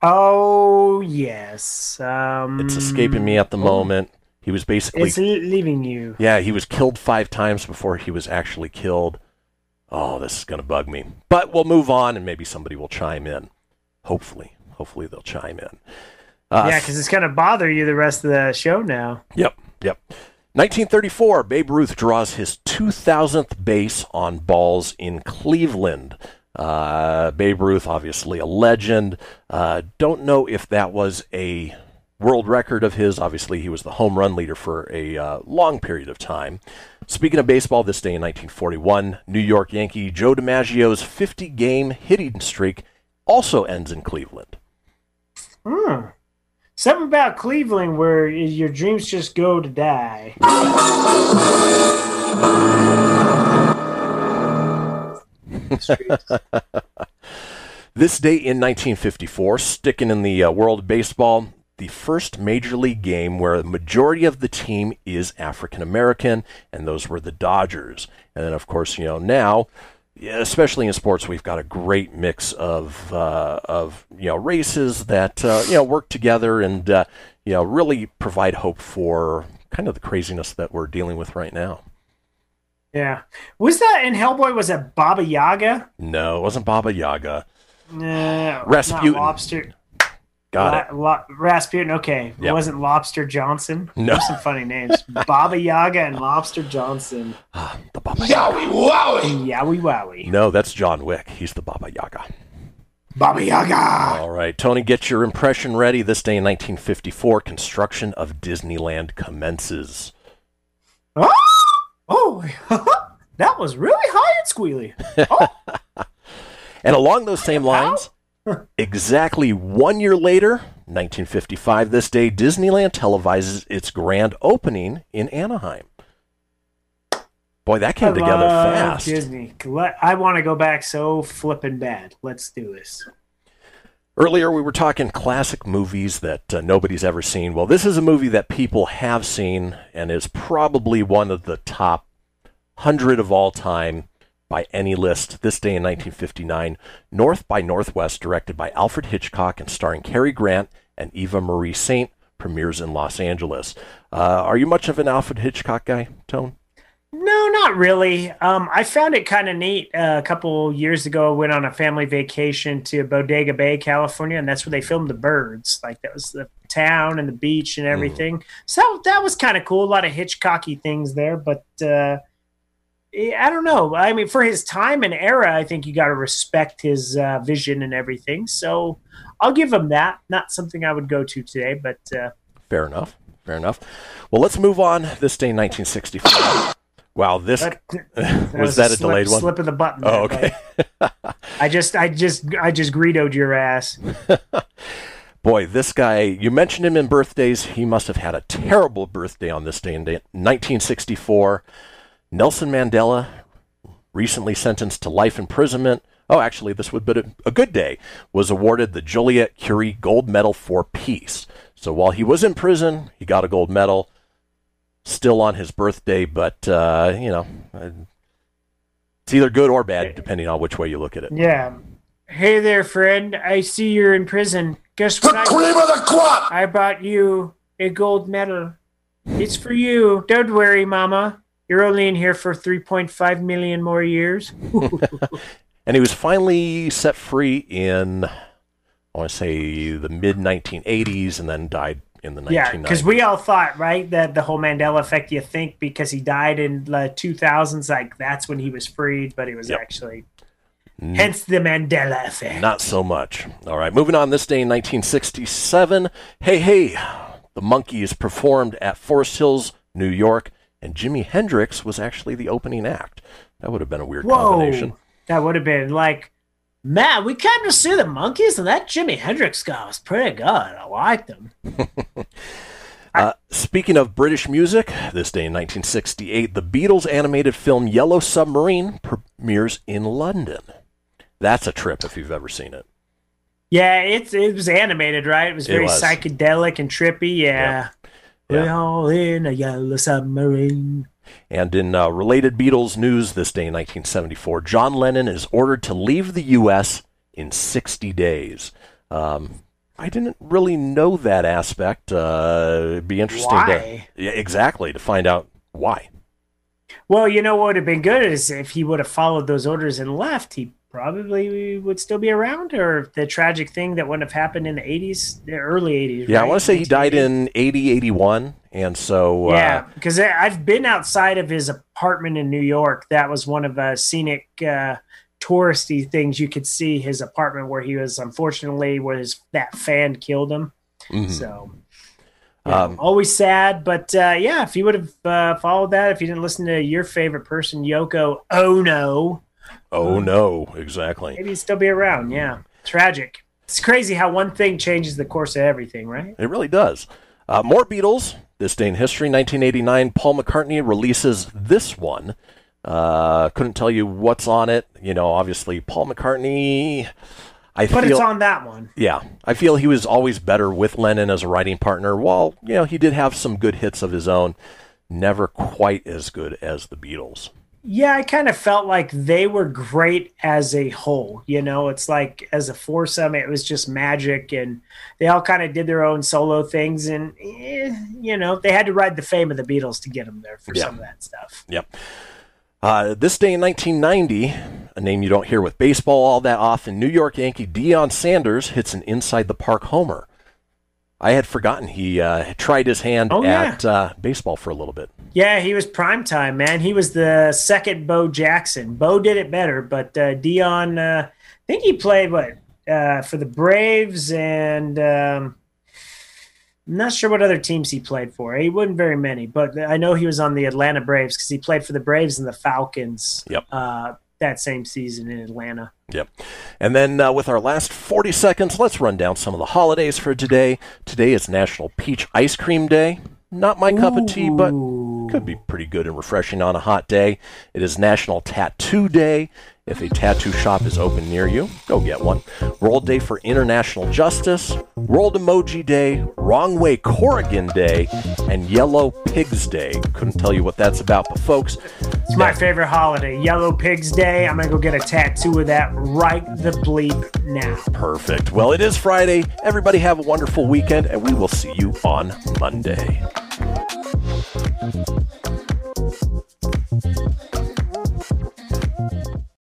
Oh yes. Um, It's escaping me at the moment. He was basically It's leaving you. Yeah, he was killed five times before he was actually killed. Oh, this is going to bug me. But we'll move on and maybe somebody will chime in. Hopefully. Hopefully they'll chime in. Uh, yeah, because it's gonna bother you the rest of the show now. Yep, yep. 1934, Babe Ruth draws his 2,000th base on balls in Cleveland. Uh, Babe Ruth, obviously a legend. Uh, don't know if that was a world record of his. Obviously, he was the home run leader for a uh, long period of time. Speaking of baseball, this day in 1941, New York Yankee Joe DiMaggio's 50 game hitting streak also ends in Cleveland. Hmm. Something about Cleveland where your dreams just go to die. This day in 1954, sticking in the uh, world of baseball, the first major league game where the majority of the team is African American, and those were the Dodgers. And then, of course, you know, now, especially in sports, we've got a great mix of, uh, of you know, races that, uh, you know, work together and, uh, you know, really provide hope for kind of the craziness that we're dealing with right now. Yeah. Was that in Hellboy? Was it Baba Yaga? No, it wasn't Baba Yaga. No. Rasputin. Not Lobster. Got La- it. Lo- Rasputin. Okay. It wasn't Lobster Johnson. No. There's some funny names. Baba Yaga and Lobster Johnson. Ah, the Baba Yowie wowie. Yowie wowie. No, that's John Wick. He's the Baba Yaga. Baba Yaga. All right, Tony, get your impression ready. This day in 1954, construction of Disneyland commences. Oh, oh. that was really high and squealy. Oh. And along those same lines, exactly one year later, 1955, this day, Disneyland televises its grand opening in Anaheim. Boy, that came I together fast. Disney. I want to go back so flippin' bad. Let's do this. Earlier, we were talking classic movies that uh, nobody's ever seen. Well, this is a movie that people have seen and is probably one of the top 100 of all time by any list. This day in 1959, North by Northwest, directed by Alfred Hitchcock and starring Cary Grant and Eva Marie Saint, premieres in Los Angeles. Uh, are you much of an Alfred Hitchcock guy, Tone? No, not really. Um, I found it kind of neat. Uh, a couple years ago, I went on a family vacation to Bodega Bay, California, and that's where they filmed the birds. Like that was the town and the beach and everything. So that was kind of cool. A lot of Hitchcocky things there, but uh, I don't know. I mean, for his time and era, I think you got to respect his uh, vision and everything. So I'll give him that. Not something I would go to today, but uh, Fair enough. Fair enough. Well, let's move on. This day, 1964. Wow, this That- was, that that a a delayed slip- one? slip of the button Oh, okay. I just, I just, I just greedoed your ass. Boy, this guy, you mentioned him in birthdays. He must have had a terrible birthday on this day in day- 1964. Nelson Mandela, recently sentenced to life imprisonment. Oh, actually, this would be a, a good day. Was awarded the Joliot Curie Gold Medal for Peace. So while he was in prison, he got a gold medal. Still on his birthday, but, uh, you know, it's either good or bad, depending on which way you look at it. Yeah. Hey there, friend. I see you're in prison. Guess what? The cream of the crop! I brought you a gold medal. It's for you. Don't worry, Mama. You're only in here for 3.5 million more years. And he was finally set free in, I want to say, the mid 1980s and then died in the 1990s. yeah, because we all thought, right, that the whole Mandela effect, you think because he died in the 2000s, like that's when he was freed, but it was Yep. actually. Hence the Mandela effect. Not so much. All right, moving on. This day in 1967, Hey Hey, the Monkees performed at Forest Hills, New York, and Jimi Hendrix was actually the opening act. That would have been a weird combination. Whoa. That would have been like, man, we came to see the monkeys, and that Jimi Hendrix guy was pretty good. I liked him. Uh, speaking of British music, this day in 1968, the Beatles animated film Yellow Submarine premieres in London. That's a trip if you've ever seen it. Yeah, it's it was animated, right? It was It very was. psychedelic and trippy. Yeah. We're all in a yellow submarine. And in uh, related Beatles news this day in 1974, John Lennon is ordered to leave the U.S. in 60 days. Um, I didn't really know that aspect. Uh, it'd be interesting Why? to yeah, exactly to find out why. Well, you know what would have been good is if he would have followed those orders and left, he probably would still be around. Or the tragic thing that wouldn't have happened in the 80s, the early 80s. Yeah, I want to say he died in 80, 81, and so Yeah, uh, because I've been outside of his apartment in New York. That was one of the scenic, uh, touristy things you could see his apartment where he was. Unfortunately, where his that fan killed him. mhm. So know, Um, always sad, but uh, yeah, if you would have uh, followed that, if you didn't listen to your favorite person, Yoko Ono, oh no, exactly. maybe he'd still be around. Yeah, tragic. It's crazy how one thing changes the course of everything, right? It really does. Uh, more Beatles. This day in history, 1989. Paul McCartney releases this one. Uh, couldn't tell you what's on it. You know, obviously Paul McCartney. I But feel it's on that one. Yeah, I feel he was always better with Lennon as a writing partner. While you know he did have some good hits of his own, never quite as good as the Beatles. Yeah, I kind of felt like they were great as a whole. You know, it's like as a foursome, it was just magic, and they all kind of did their own solo things. And eh, you know, they had to ride the fame of the Beatles to get them there for Yeah. some of that stuff. Yep. Uh, this day in 1990, a name you don't hear with baseball all that often, New York Yankee Deion Sanders hits an inside the park homer. I had forgotten he uh, tried his hand Oh, yeah. at uh, baseball for a little bit. Yeah, he was prime time, man. He was the second Bo Jackson. Bo did it better, but uh, Deion, uh, I think he played what uh, for the Braves, and um, I'm not sure what other teams he played for. He wasn't very many, but I know he was on the Atlanta Braves because he played for the Braves and the Falcons. Yep. That same season in Atlanta. Yep. And then uh, with our last 40 seconds, let's run down some of the holidays for today. Today is National Peach Ice Cream Day. Not my cup of tea, but could be pretty good and refreshing on a hot day. It is National Tattoo Day. If a tattoo shop is open near you, go get one. World Day for International Justice, World Emoji Day, Wrong Way Corrigan Day, and Yellow Pigs Day. Couldn't tell you what that's about, but folks, It's my favorite holiday, Yellow Pigs Day. I'm gonna go get a tattoo of that right the bleep now. Perfect. Well, it is Friday. Everybody have a wonderful weekend, and we will see you on Monday.